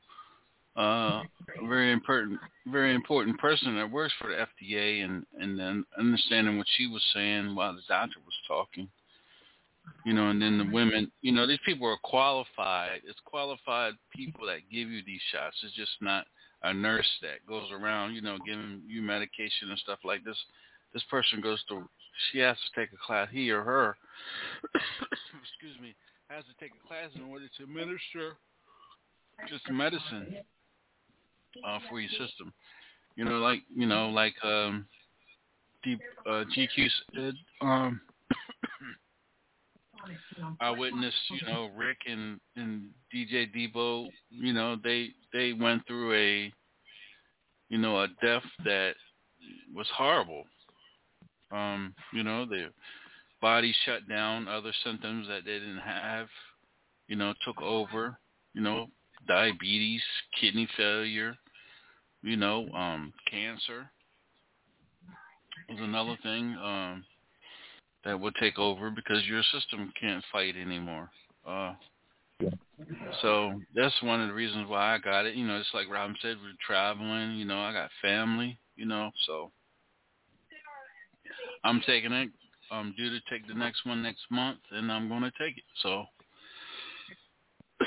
uh, a very important very important person that works for the FDA and and then understanding what she was saying while the doctor was talking you know, and then the women, you know, these people are qualified. It's qualified people that give you these shots. It's just not a nurse that goes around, you know, giving you medication and stuff like this. This person goes to, She has to take a class. He or her, excuse me, has to take a class in order to administer just medicine uh, for your system. You know, like you know, like um, deep uh, GQ said. Um, I witnessed, you know, Rick and and DJ Debo, you know, they they went through a you know, a death that was horrible. Um, you know, their body shut down, other symptoms that they didn't have, you know, took over, you know, diabetes, kidney failure, you know, um, cancer was another thing. Um that would take over because your system can't fight anymore. Uh, so that's one of the reasons why I got it. You know, it's like Robin said, we're traveling. You know, I got family. You know, so I'm taking it. I'm due to take the next one next month, and I'm going to take it. So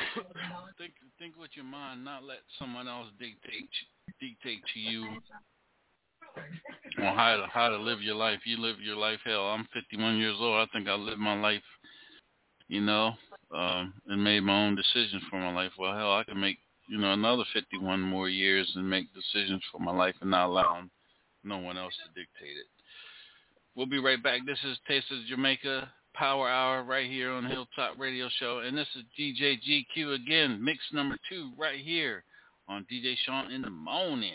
think think with your mind, not let someone else dictate dictate to you on how to how to live your life. You live your life. Hell, I'm 51 years old. I think I lived my life, you know, um, and made my own decisions for my life. Well, hell, I can make you know another 51 more years and make decisions for my life and not allow no one else to dictate it. We'll be right back. This is Taste of Jamaica Power Hour right here on Hilltop Radio Show, and this is DJ GQ again, mix number two right here on DJ Shaun in the morning.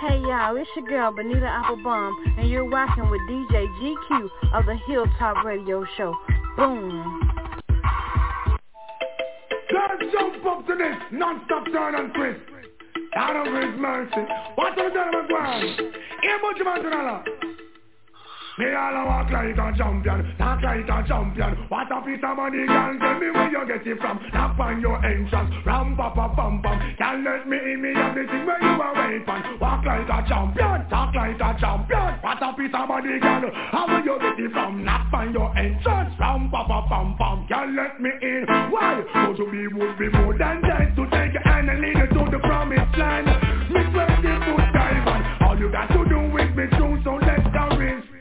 Hey y'all, it's your girl Benita Applebaum, and you're rocking with DJ GQ of the Hilltop Radio Show. Boom. Let's jump up to this non-stop turn and twist. Out of his mercy. What are the gentlemen going? Here much to Me all a walk like a champion, talk like a champion. What a piece of money, girl, tell me where you get it from. Knock on your entrance, ram pa pa pam pam. Can't let me in, me have the thing where you are waiting on. Walk like a champion, talk like a champion. What a piece of money, girl, how will you get it from? Knock on your entrance, ram pa pa pam pam. Can't let me in, why? Go to be would be more than dead to take your hand and lead you to the promised land. Me twenty foot diamond, all you got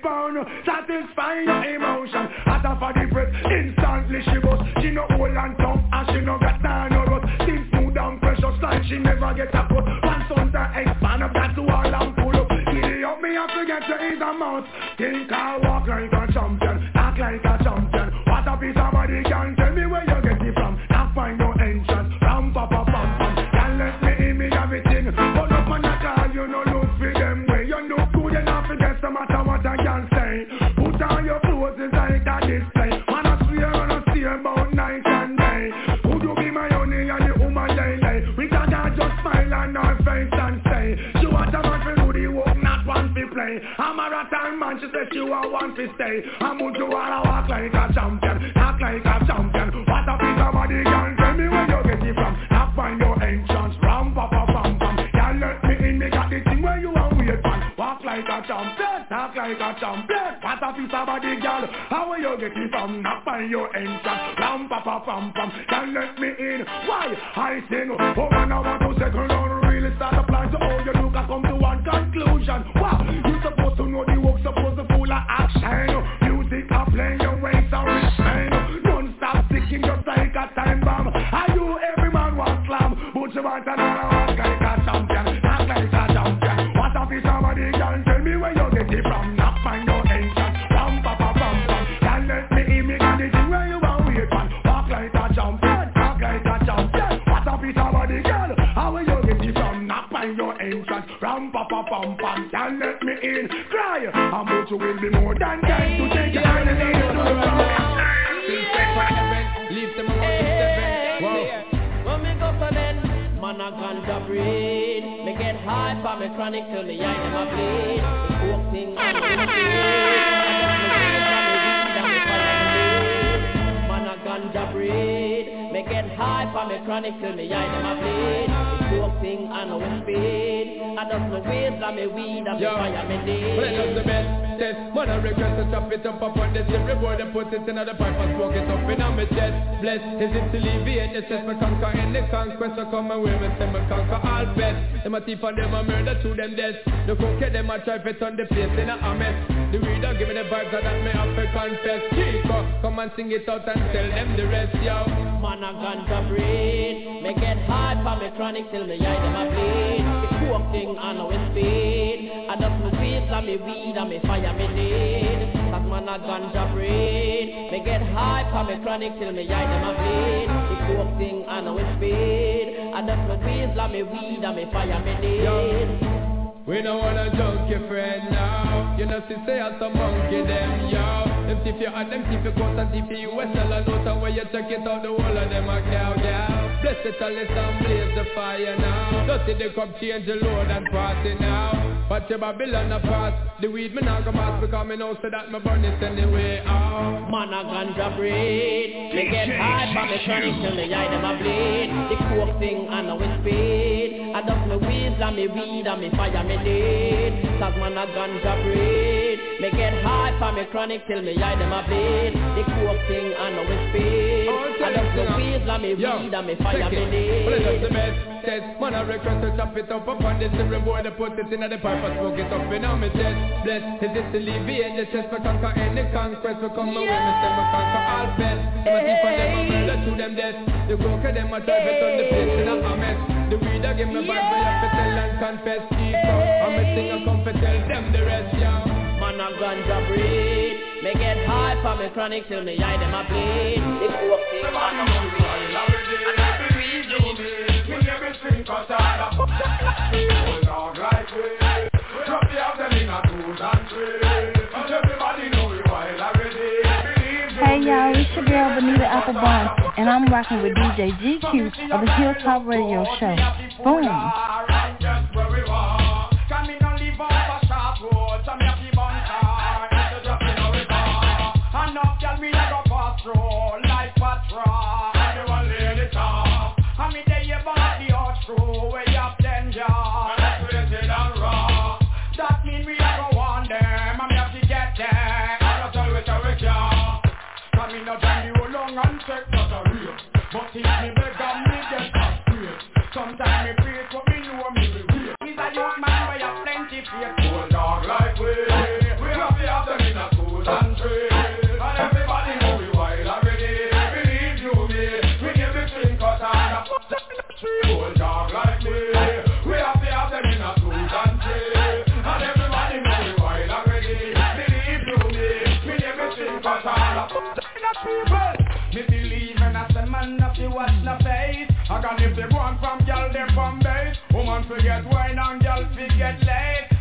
respond. Satisfy your emotion, as a for the breath, instantly she bust. She no hold and tongue, and she no got time no rust. Things smooth and precious like she never get a cut. One son to expand up, that to all and pull up. Giddy up, me have to get in the mouth. Think I walk like a champion, act like a champion. What a piece of body can tell me where you get it from. Not find no entrance, ram pa pa man, she said she want one to stay. I'm going to wanna walk like a champion, act like a champion. What a piece of body, girl, tell me where you get it from. Not find your entrance, ram pa pa pam pam. Can't let me in, me got the thing where you want wait man. Walk like a champion, talk like a champion. What a piece of body, girl, how will you get it from? Not find your entrance, ram pa pa pam pam. Can't let me in, why? I sing, oh man, I want to settle down, really start a plan. So all you look, I come to one conclusion. Pa pam pam. Can't let me in, cry. I'm about to will be more than kind to take to the land. Leave them the. When go for then, man a ganja breed. Me get high for me chronic till me eye them a bleed. The coke thing the. Man a ganja breed. Me get high for me chronic till me eye them a bleed. Coke thing and the speed. I just me ways and me weed and me fire me need. well, that's the best test. Man, I request to chop it up upon this every boy that put it in the pipe and smoke it up in on my chest. Bless is it to alleviate the stress, me conquer any conquest. So come away, me say me conquer all best. Them a thief and them a murder to them death. The cook them a try to turn the place in a mess. The reader give me the vibes and that me have to confess. Chico, come and sing it out and tell them the rest, yo. Man a ganja breed Me get high for me chronic till me eye them a bleed. The coke thing and no speed. I just me sweets and me weed and me fire me need. Cause man a ganja breed. Me get high for me chronic till me eye them a bleed. The coke thing and no speed. I just me sweets and me weed and me fire me need We don't wanna junkie friend now You know see say as a monkey them yo. Them thief you and them thief you coat and thief you US Tell a note and when you check it out the whole of them a cow yeah Bless it all and blaze the fire now. Just see the cup change the load and party now. But your Babylon apart The weed me not go pass because me know say that me burn it anyway oh. Man a ganja breed Me get high for me chronic till me eye them a bleed The coke thing and no speed I just me weeds and me weed and me fire me need. Cause man a ganja breed. Me get high for me chronic till me eye them a bleed. The coke thing and no speed. Oh, I just me weeds and me weed and me fire me Well, it's the best test. Man, I request to chop it up upon this every boy that put it in the pipe and smoke it up in on me chest. Bless, is it to alleviate the stress, but conquer any conquest We come away, me say me conquer all best. My thief and them a murder to them death. The coke them a try to turn the place in a mess The weed a give me vibes, I have to tell and confess Chico, I'm a singer, come to tell them the rest, yo Man a ganja breed. Me get high for me chronic till me eye them a bleed. The coke thing and no speed And I breathe in Hey y'all, it's your girl Benita Applebum, and I'm rocking with DJ GQ of the Hilltop Radio Show. Boom. young girl we get laid.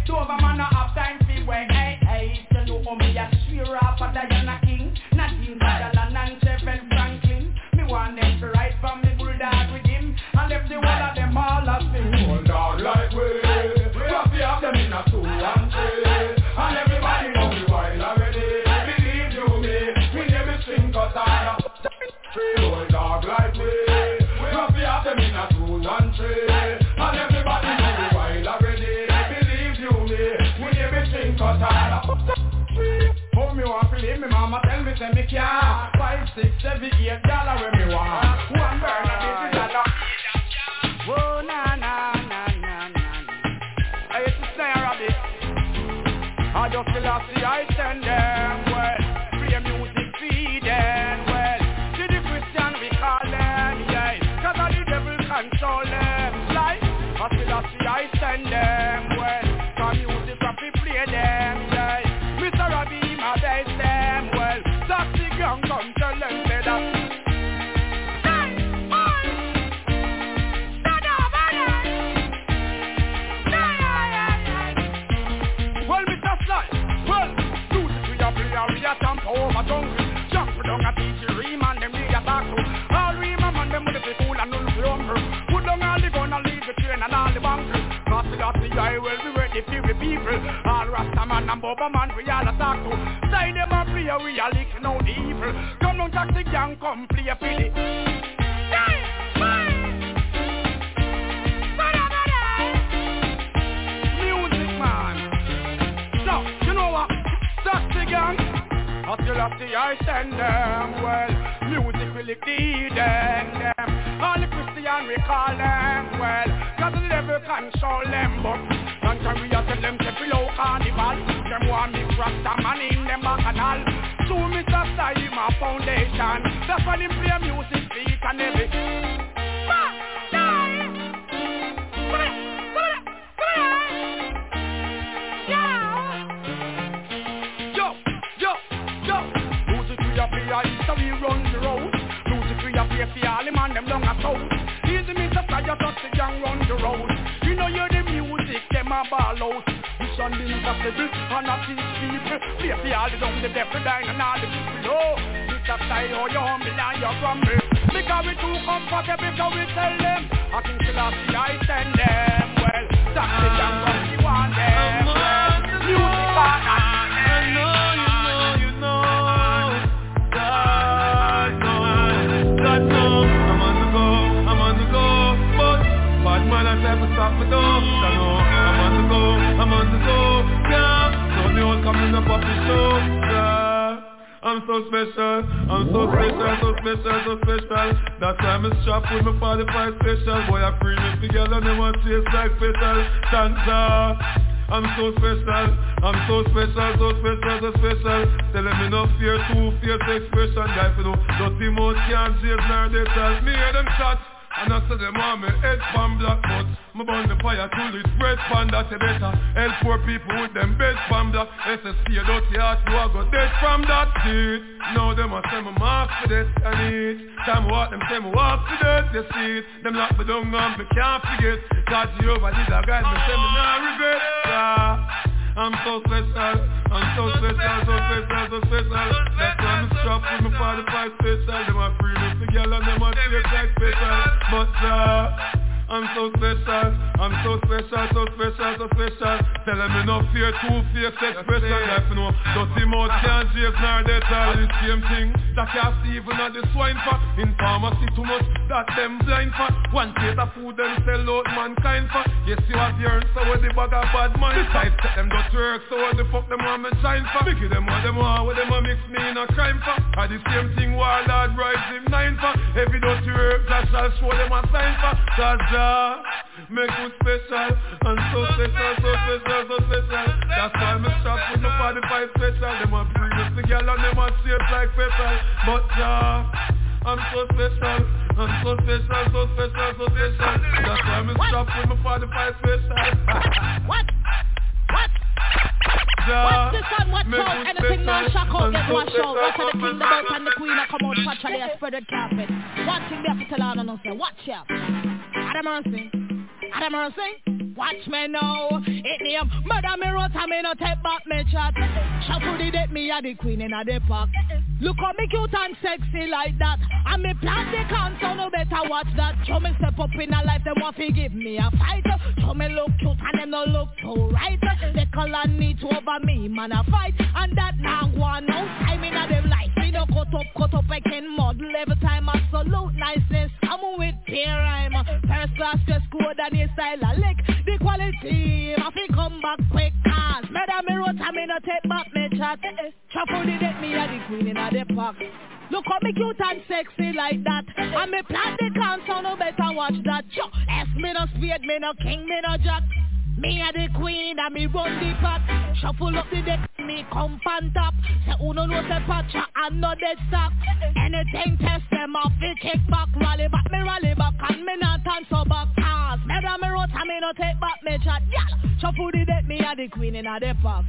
Be ready people. All Rasta man and Bubba man we all a talk to Say them a play, we a licking out the evil. Come down taxi gang, come play a filly Music man. So, you know what? Taxi gang. I still the I send them Well, music will lead them. All the Christian we call them Well, cause the devil control them But long time we a tell them to below carnival. Them want me rasta man in them bacchanal So me stop style my foundation. That's why them play music beat and every Yo, yo, yo. Music we a a run the road. Music we a play for all the man them down a south Easy me to fly a touch the gang run the road a ball out. Mission the big and a teach people. Play for all the down the deaf dying and all the people Oh, Mr. Style how you humble and you grumble. Because we too comfortable so we tell them. I think the I send them Well, that's the gang yeah. I'm so special, I'm so special, so special, so special. That's why I'm strapped with my 45 special. Boy, I free me together, they want to taste like special. Santa uh, I'm so special, I'm so special, so special, so special. Tell them enough fear, two fierce expression Guy for no dirty mouth can't save nor they tell Me hear them chat and I say them want me head pan black but Me burn the fire till it's red pan that you better. Help poor people with them bed pan black. SSC a dirty heart you a go dead from that seat. Now them a say me mark for this and it Time walk. Them say me walk for this you see it. Them lock me down and me can't forget. God Jehovah did a guide me? Say me nah regret yeah I'm so special, I'm so special, so special, so special. That's why I'm strapped with my 45 special Them a free me together and them a taste like special But uh, I'm so special, I'm so special, so special, so special. Tell them enough fear, two fierce expression Like you know, dirty mouth can't chase nor they tell the same thing. That can't see even at the swine for In pharmacy too much, that them blind for One plate of food them sell out mankind for Yes, you have the earn, so what the bag of bad mind Besides, set them got work, so what the fuck them want me shine for give them what them want, what them want mix me in a crime for And the same thing Warlord rise him nine for Every dirty work, that shall show them a sign for Cause Make me special And so special, so special, so special. That's why me strapped with my 45 special. Them a bring us together and them a shape like pepper. But Jah I'm so special, I'm so special, so special, so special. That's why me strapped with my 45 special. What? What? What's this one? What's out? Anything no shock out, get one show. What are the king, the bird, and the queen that come out naturally a spreaded carpet? One thing we have to tell all of us, watch out. Adam Mercy. Adam Mercy. Watch me now. It name murder me road and me no take back me chat. Shuffle the deck me a the queen in a the park. Look how me cute and sexy like that. And me plan the so no better watch that. Show me step up in a life them want to give me a fight. Show me look cute and them no look too right. They color need to over me man a fight. And that now one no time in a them life. Me no cut up, cut up I can model every time absolute niceness. I'm with peer rhyme. First class just code and your style a lick. The quality, I fi come back quick cause Murder me road and me no take back eh, eh. me chat. Out the deck me a the queen in a the park. Look how me cute and sexy like that And me plant the can so no better watch that Yo, S me no spade, me no king, me no jack me a the queen and me run the pot Shuffle up the deck, me come on top. Say uno no say patcha and no dead stock? Anything test them off, it kick back. Rally back, me rally back and me not so back. Cause never me road and me no take back me chat. Y'all, shuffle the deck, me a the queen in a the park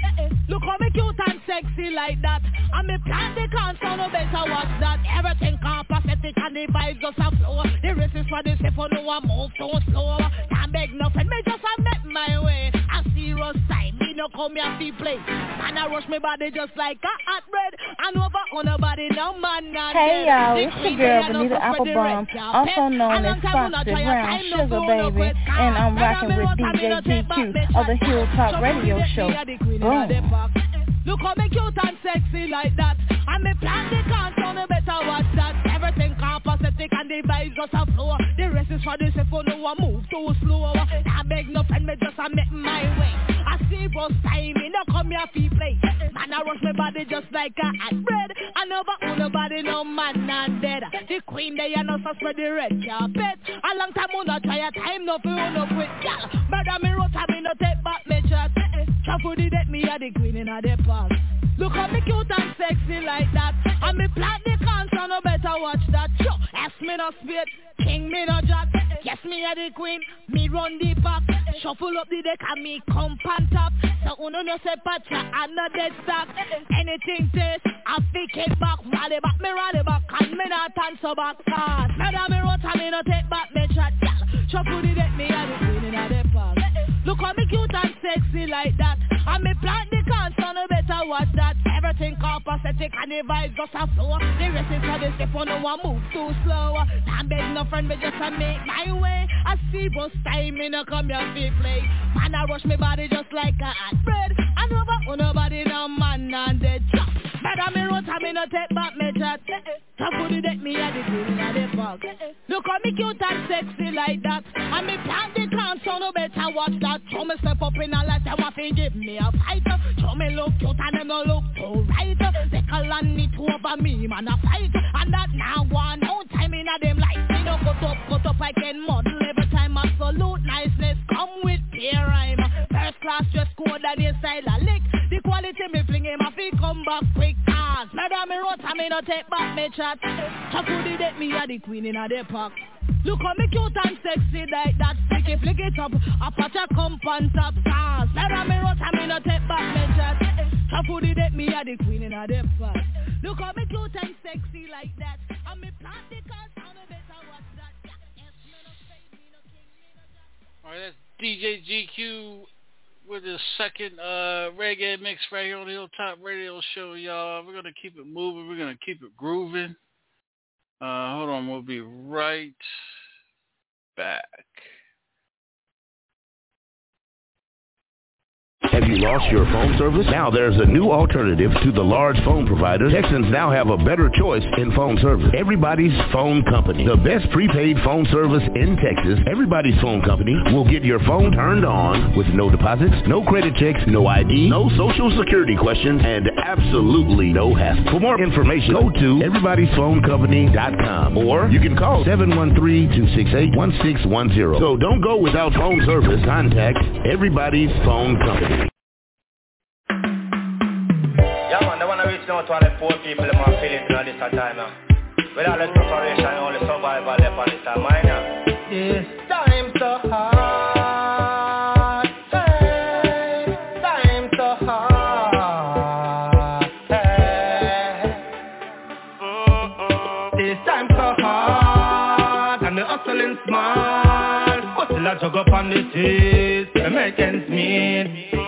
Look how me cute and sexy like that. And me plant the so no better watch that. Everything copacetic and the vibes just a flow. The race is for the safe, no one move so slow. Can't beg nothing, me just a make my way. A serious time, me no come here to play. Man, I rush me body just like a hot bread. And over on nobody, no man not Hey y'all, it's your girl Benita Applebum, also known as Foxy Brown Sugar Baby, and ah, I'm rocking with DJ GQ of the Hilltop Radio Show. Boom. Look how me cute and sexy like that And me plan the can copacetic and the vibes just a flow. The rest is for the you know I move too slow. I beg no friend me just a make my way. I see boss time me no come here fi play. Man I rush me body just like a hot bread. I never own nobody no man and dead. The queen they are no so spread the red carpet. A long time on try a time no fi no quit Girl, murder me road me no take back me chat. Shuffle the deck me a the queen in a the park Look how me cute and sexy like that. And me plant the can so no better watch that. Yo, ask me no spade, king me no jack. Yes me a the queen, me run the park Shuffle up the deck and me come pan top. So uno no say patcha and no dead stock. Anything taste, I pick it back. Rally back, me rally back and me not so back. Fast Murder me road and me no take back me chat Shuffle the deck me a the queen in a the park Look how me cute and sexy like that. And me plant the can so no better watch that Everything copacetic and the vibes just a flow The rest is for step on no one move too slow. Can't beg no friend me just a make my way. I see bus time in a come here to play. Man I rush me body just like a hot bread. I never own oh, nobody no man and dead chop Better me road and me no take back me chat Top of the deck me a the queen in the park Look how me cute and sexy like that. And me plant the can so no better watch that. Show me step up in a life them want to give me a fight Show me look cute and them no look too right. They call on me to over me man a fight. And that now one no time in a them life No cut up, cut up I can model every time Absolute niceness. Come with peer rhyme. First class dress code and style a lick. The quality me fling him a fi come back quick cause Murder me road and me no take back me chat. The deck me a the queen in a the park Look how me cute and sexy like that. Flicky flick it up. A patch a come on top stars Murder me road and me no take back me chat. The deck me a the queen in a the park Look how me cute and sexy like that. And me plant the cars on a better Alright, that's DJ GQ with his second uh, reggae mix right here on the Hilltop Radio Show, y'all. We're gonna keep it moving. We're gonna keep it grooving. Uh, hold on, we'll be right back. Have you lost your phone service? Now there's a new alternative to the large phone providers. Texans now have a better choice in phone service. Everybody's Phone Company. The best prepaid phone service in Texas. Everybody's Phone Company will get your phone turned on with no deposits, no credit checks, no ID, no social security questions, and absolutely no hassle. For more information, go to everybody'sphonecompany.com or you can call 713-268-1610. So don't go without phone service. Contact Everybody's Phone Company. Out to all the poor people in my Philippines at this time, yeah. With all the preparation all the survival left on this time, yeah. This time so hard. Hustling smart. Hustle a jug up on the teeth. we make ends meet.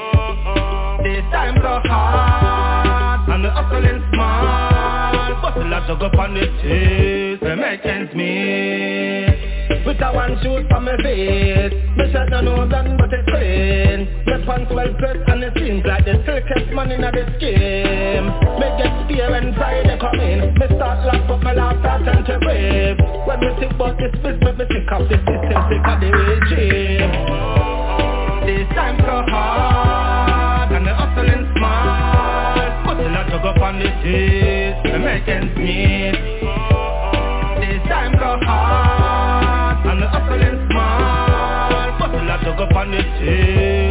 A jug up on the cheese, we make ends meet. With a one shoot from my face. Me shot no nose and but it's clean pants well pressed and it seems like the silkiest man in the scheme Me get spear when Friday come in. Me start laugh but my laugh start turn to brave When me think about this business me sick of the system, sick of the regime This time so hard up on the cheese Me make meet. This time so hard and the hustling smart. Bustle a jug up on the cheese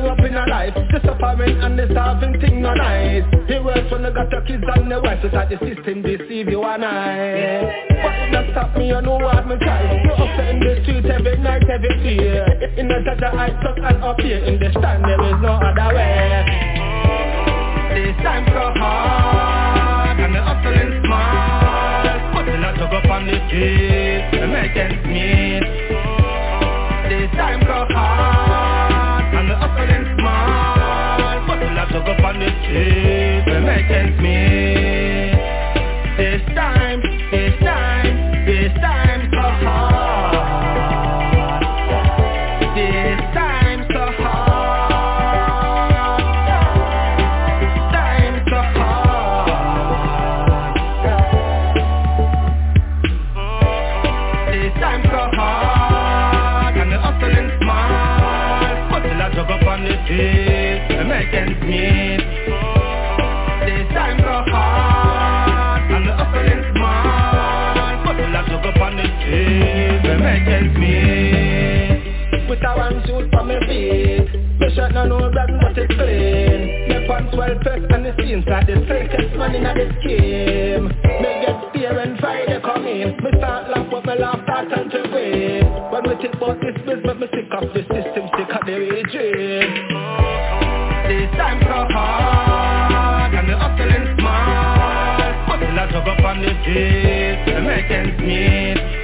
grew up in a life. The suffering and the starving thing no nice. The worst when you got your kids and the wife So that the system deceive you and I But it not stop me, I know what me try You up in the street every night, every day In the touch I stuck and up here In the stand. There is no other way. This time so hard And the hustling smart. Putting a jug up on the street To make ends meet This time so hard on the street To my feet Me shirt no no brand but it's clean Me pants well pressed and it seems like the silkiest man in the scheme. Me get spear when Friday come in. Me start laugh but me laugh start turn to weep When we think about this business me sick of the system sick of the regime. This time so hard and the hustling smart. Hustle a jug up on the street make ends meet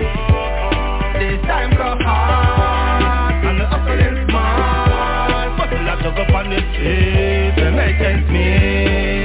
up on the street. To make ends meet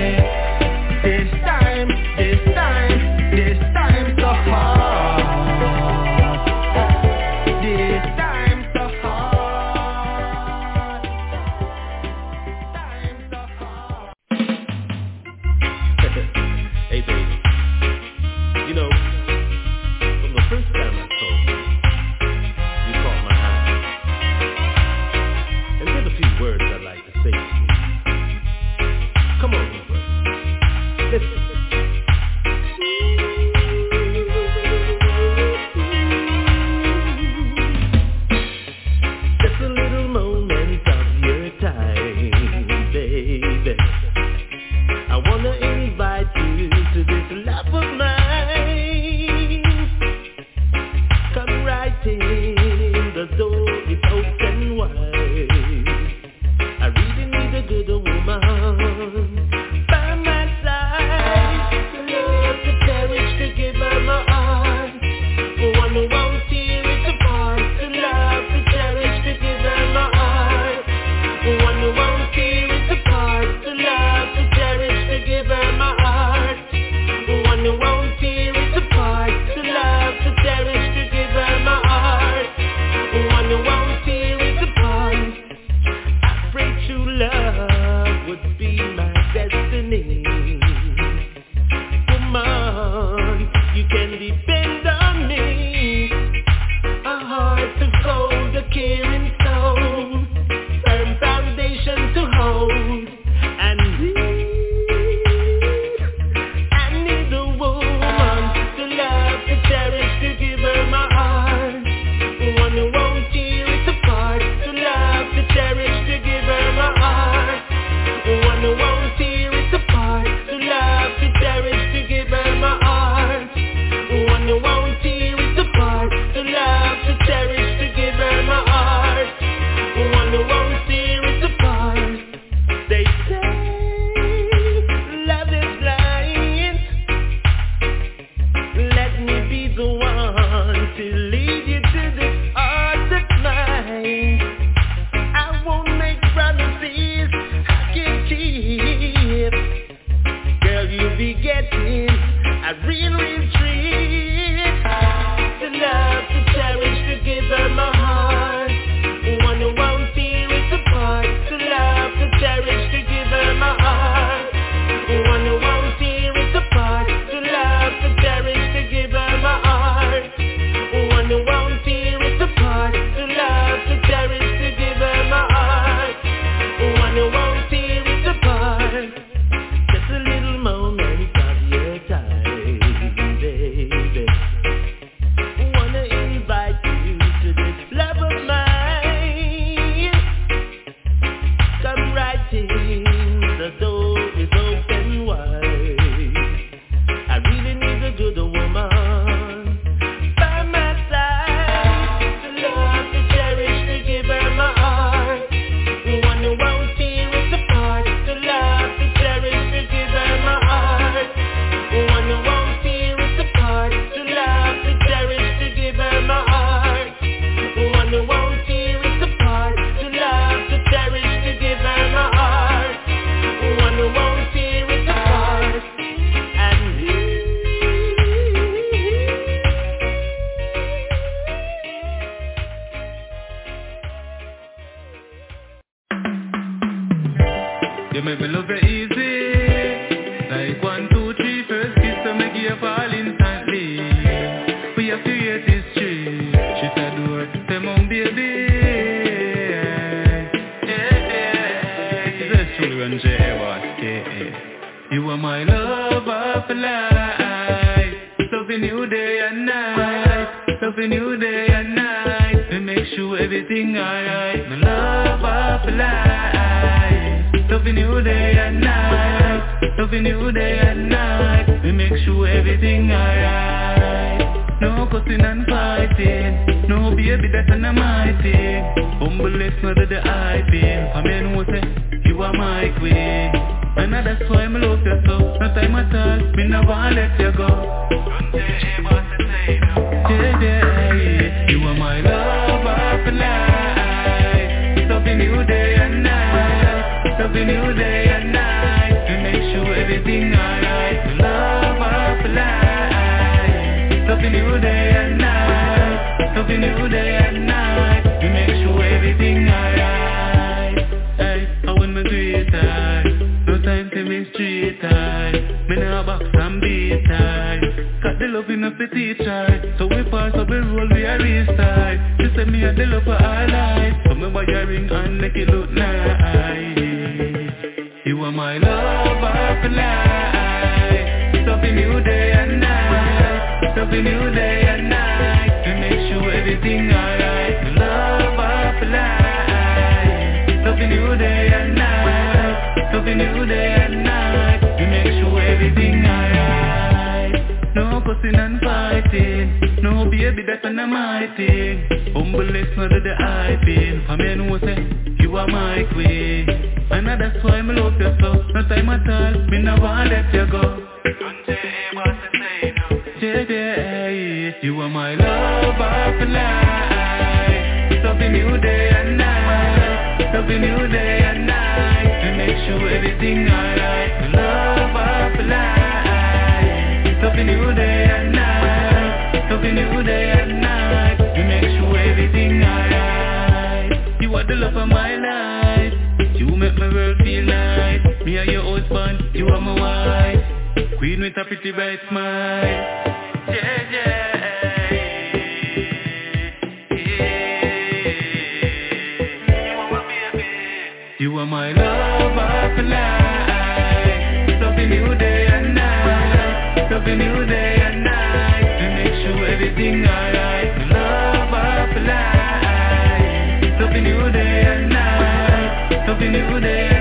let the love enough to teach I So we pass up the roll, we a restart She said me a the love for our life So me buy a ring and make it look nice. You are my lover for life Loving you day and night. Loving you day and night. To make sure everything alright. My lover for life Loving you day and night. Loving you day and night. To make sure everything alright No cussing and fighting. No baby that's not my thing Humble lips not the hyping For me know say You are my queen. And that's why me love you so. No time at all Me want let you go. Yeah, you are my lover for life. Loving you day and night. Loving you day and night. To make sure everything alright love of my life. You make my world feel nice. Me and your husband, you are my wife. Queen with a pretty bright smile. Yeah, yeah. You are my lover for life. Loving you day and night. Loving you day and night. To make sure everything alright you day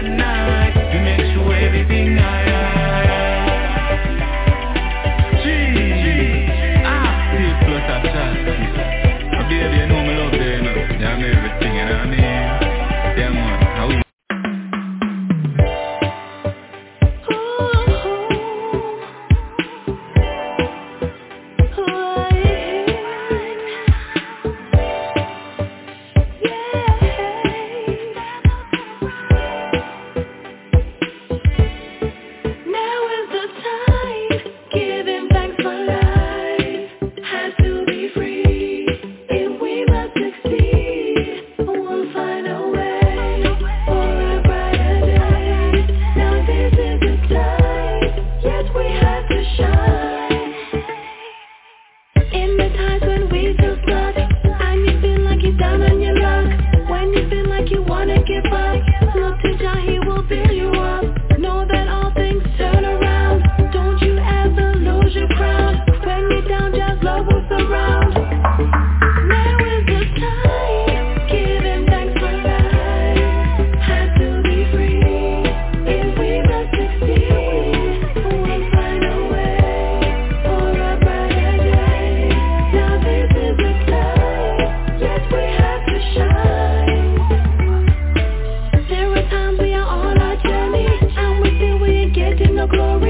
Glory.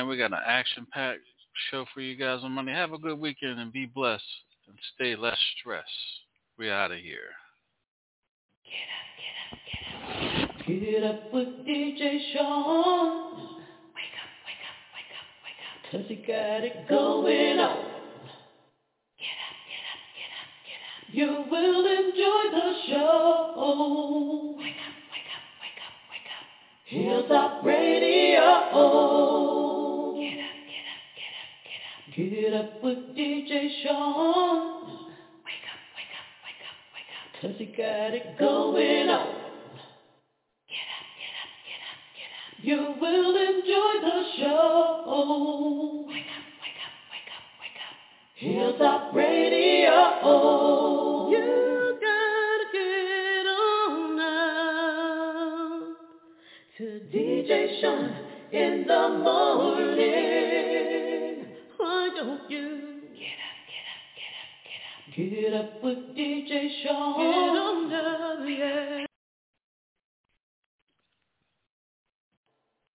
Man, we got an action-packed show for you guys on Monday. Have a good weekend and be blessed and stay less stressed. We out of here. Get up get up, get up. Get up with DJ Shaun. Wake up, wake up, wake up, wake up. Cause he got it going on. Get up, get up, get up, get up. You will enjoy the show. Wake up, wake up, wake up, wake up. Hilltop Radio. Get up. With DJ Shaun. Wake up, wake up, wake up, wake up. Cause he got it going on. Get up, get up, get up, get up. You will enjoy the show. Wake up, wake up, wake up, wake up. Hilltop Radio. You gotta get on now to DJ Shaun in the morning. Why don't you get up, get up, get up, get up? Get up with DJ Shaun. Get on now, yeah.